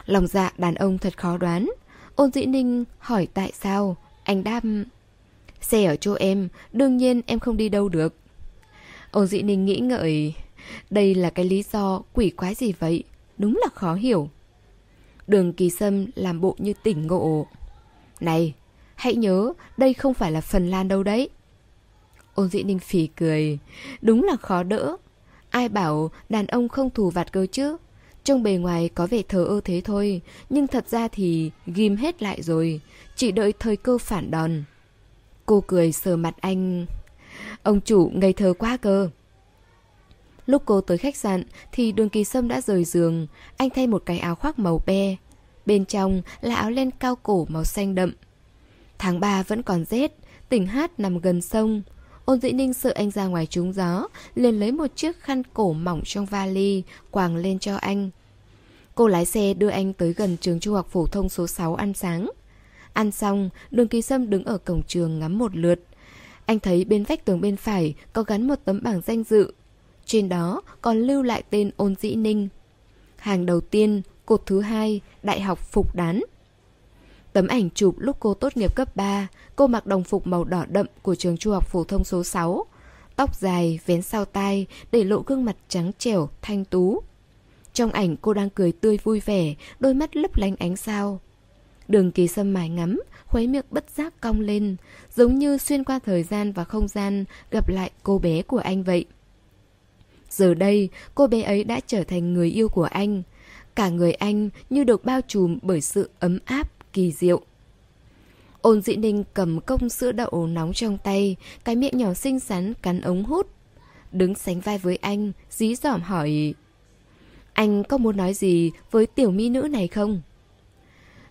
Speaker 1: Lòng dạ đàn ông thật khó đoán. Ôn dĩ ninh hỏi tại sao, anh đáp... Xe ở chỗ em, đương nhiên em không đi đâu được. Ôn dĩ ninh nghĩ ngợi... Đây là cái lý do quỷ quái gì vậy? Đúng là khó hiểu. Đường kỳ sâm làm bộ như tỉnh ngộ. Này, hãy nhớ đây không phải là Phần Lan đâu đấy. Ôn dĩ ninh phì cười. Đúng là khó đỡ. Ai bảo đàn ông không thù vặt cơ chứ? Trông bề ngoài có vẻ thờ ơ thế thôi, nhưng thật ra thì ghim hết lại rồi, chỉ đợi thời cơ phản đòn. Cô cười sờ mặt anh. Ông chủ ngây thơ quá cơ. Lúc cô tới khách sạn thì đường kỳ sâm đã rời giường, anh thay một cái áo khoác màu be. Bên trong là áo len cao cổ màu xanh đậm. Tháng 3 vẫn còn rét, tỉnh hát nằm gần sông. Ôn dĩ ninh sợ anh ra ngoài trúng gió, liền lấy một chiếc khăn cổ mỏng trong vali, quàng lên cho anh. Cô lái xe đưa anh tới gần trường trung học phổ thông số 6 ăn sáng. Ăn xong, đường kỳ sâm đứng ở cổng trường ngắm một lượt. Anh thấy bên vách tường bên phải có gắn một tấm bảng danh dự. Trên đó còn lưu lại tên ôn dĩ ninh. Hàng đầu tiên, cột thứ hai, Đại học Phục Đán. Tấm ảnh chụp lúc cô tốt nghiệp cấp 3, cô mặc đồng phục màu đỏ đậm của trường trung học phổ thông số 6. Tóc dài, vén sau tai, để lộ gương mặt trắng trẻo, thanh tú. Trong ảnh cô đang cười tươi vui vẻ, đôi mắt lấp lánh ánh sao. Đường kỳ sâm mải ngắm, khuấy miệng bất giác cong lên, giống như xuyên qua thời gian và không gian gặp lại cô bé của anh vậy. Giờ đây, cô bé ấy đã trở thành người yêu của anh. Cả người anh như được bao trùm bởi sự ấm áp, kỳ diệu. Ôn dĩ ninh cầm công sữa đậu nóng trong tay, cái miệng nhỏ xinh xắn cắn ống hút. Đứng sánh vai với anh, dí dỏm hỏi... Anh có muốn nói gì với tiểu mỹ nữ này không?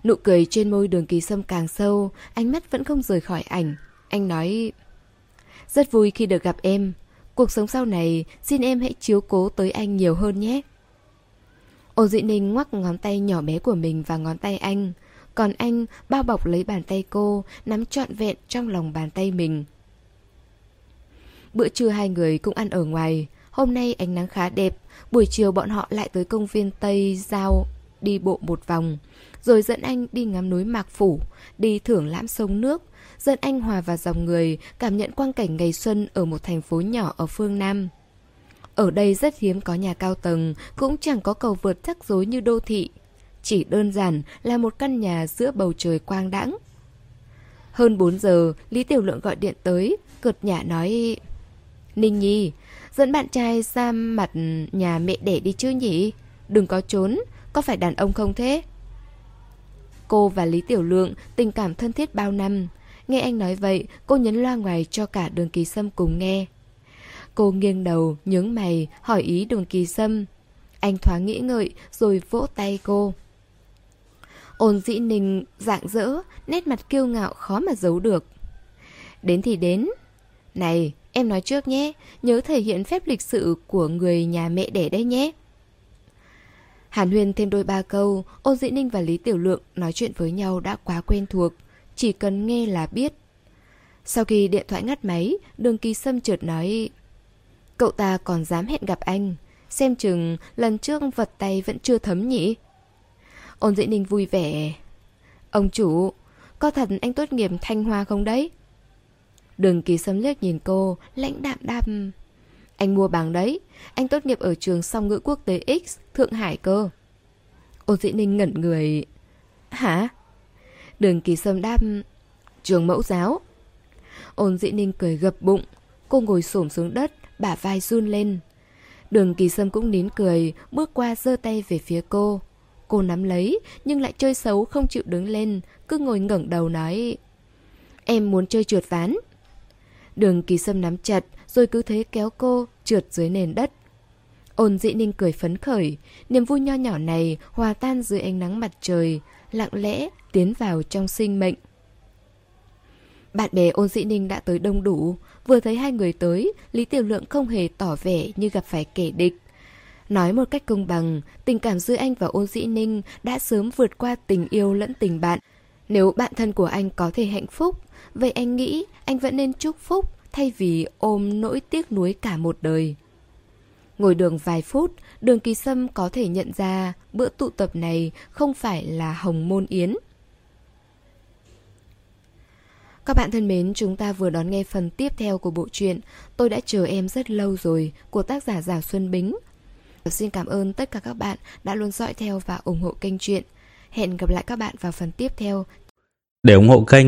Speaker 1: Nụ cười trên môi đường kỳ sâm càng sâu, ánh mắt vẫn không rời khỏi ảnh. Anh nói... Rất vui khi được gặp em. Cuộc sống sau này, xin em hãy chiếu cố tới anh nhiều hơn nhé. Ôn dị ninh ngoắc ngón tay nhỏ bé của mình vào ngón tay anh. Còn anh bao bọc lấy bàn tay cô, nắm trọn vẹn trong lòng bàn tay mình. Bữa trưa hai người cũng ăn ở ngoài. Hôm nay ánh nắng khá đẹp, buổi chiều bọn họ lại tới công viên Tây Giao đi bộ một vòng. Rồi dẫn anh đi ngắm núi Mạc Phủ, đi thưởng lãm sông nước, dẫn anh hòa vào dòng người, cảm nhận quang cảnh ngày xuân ở một thành phố nhỏ ở phương Nam. Ở đây rất hiếm có nhà cao tầng, cũng chẳng có cầu vượt rắc rối như đô thị. Chỉ đơn giản là một căn nhà giữa bầu trời quang đãng. Hơn 4 giờ, Lý Tiểu Lượng gọi điện tới, cợt nhả nói... Ninh Nhi, dẫn bạn trai ra mặt nhà mẹ đẻ đi chứ nhỉ? Đừng có trốn, có phải đàn ông không thế? Cô và Lý Tiểu Lượng tình cảm thân thiết bao năm. Nghe anh nói vậy, cô nhấn loa ngoài cho cả đường kỳ sâm cùng nghe. Cô nghiêng đầu, nhướng mày, hỏi ý đường kỳ sâm. Anh thoáng nghĩ ngợi, rồi vỗ tay cô. Ôn dĩ ninh dạng dỡ, nét mặt kiêu ngạo khó mà giấu được. Đến thì đến. Này, em nói trước nhé, nhớ thể hiện phép lịch sự của người nhà mẹ đẻ đấy nhé. Hàn Huyên thêm đôi ba câu, Ôn Dĩ Ninh và Lý Tiểu Lượng nói chuyện với nhau đã quá quen thuộc, chỉ cần nghe là biết. Sau khi điện thoại ngắt máy, đường kỳ sâm trượt nói Cậu ta còn dám hẹn gặp anh, xem chừng lần trước vật tay vẫn chưa thấm nhỉ? Ôn Dĩ Ninh vui vẻ Ông chủ, có thật anh tốt nghiệp Thanh Hoa không đấy? Đường kỳ sâm liếc nhìn cô, lãnh đạm đạm anh mua bằng đấy, anh tốt nghiệp ở trường song ngữ quốc tế X, Thượng Hải cơ. Ôn dĩ ninh ngẩn người. Hả? Đường kỳ sâm đáp, trường mẫu giáo. Ôn dĩ ninh cười gập bụng, cô ngồi xổm xuống đất, bả vai run lên. Đường kỳ sâm cũng nín cười, bước qua giơ tay về phía cô. Cô nắm lấy, nhưng lại chơi xấu không chịu đứng lên, cứ ngồi ngẩng đầu nói Em muốn chơi trượt ván Đường kỳ sâm nắm chặt, rồi cứ thế kéo cô trượt dưới nền đất. Ôn dĩ ninh cười phấn khởi, niềm vui nho nhỏ này hòa tan dưới ánh nắng mặt trời, lặng lẽ tiến vào trong sinh mệnh. Bạn bè ôn dĩ ninh đã tới đông đủ, vừa thấy hai người tới, Lý Tiểu Lượng không hề tỏ vẻ như gặp phải kẻ địch. Nói một cách công bằng, tình cảm giữa anh và ôn dĩ ninh đã sớm vượt qua tình yêu lẫn tình bạn. Nếu bạn thân của anh có thể hạnh phúc, vậy anh nghĩ anh vẫn nên chúc phúc thay vì ôm nỗi tiếc nuối cả một đời. Ngồi đường vài phút, đường kỳ sâm có thể nhận ra bữa tụ tập này không phải là hồng môn yến. Các bạn thân mến, chúng ta vừa đón nghe phần tiếp theo của bộ truyện Tôi đã chờ em rất lâu rồi của tác giả Giảo Xuân Bính. Xin cảm ơn tất cả các bạn đã luôn dõi theo và ủng hộ kênh truyện. Hẹn gặp lại các bạn vào phần tiếp theo.
Speaker 2: Để ủng hộ kênh,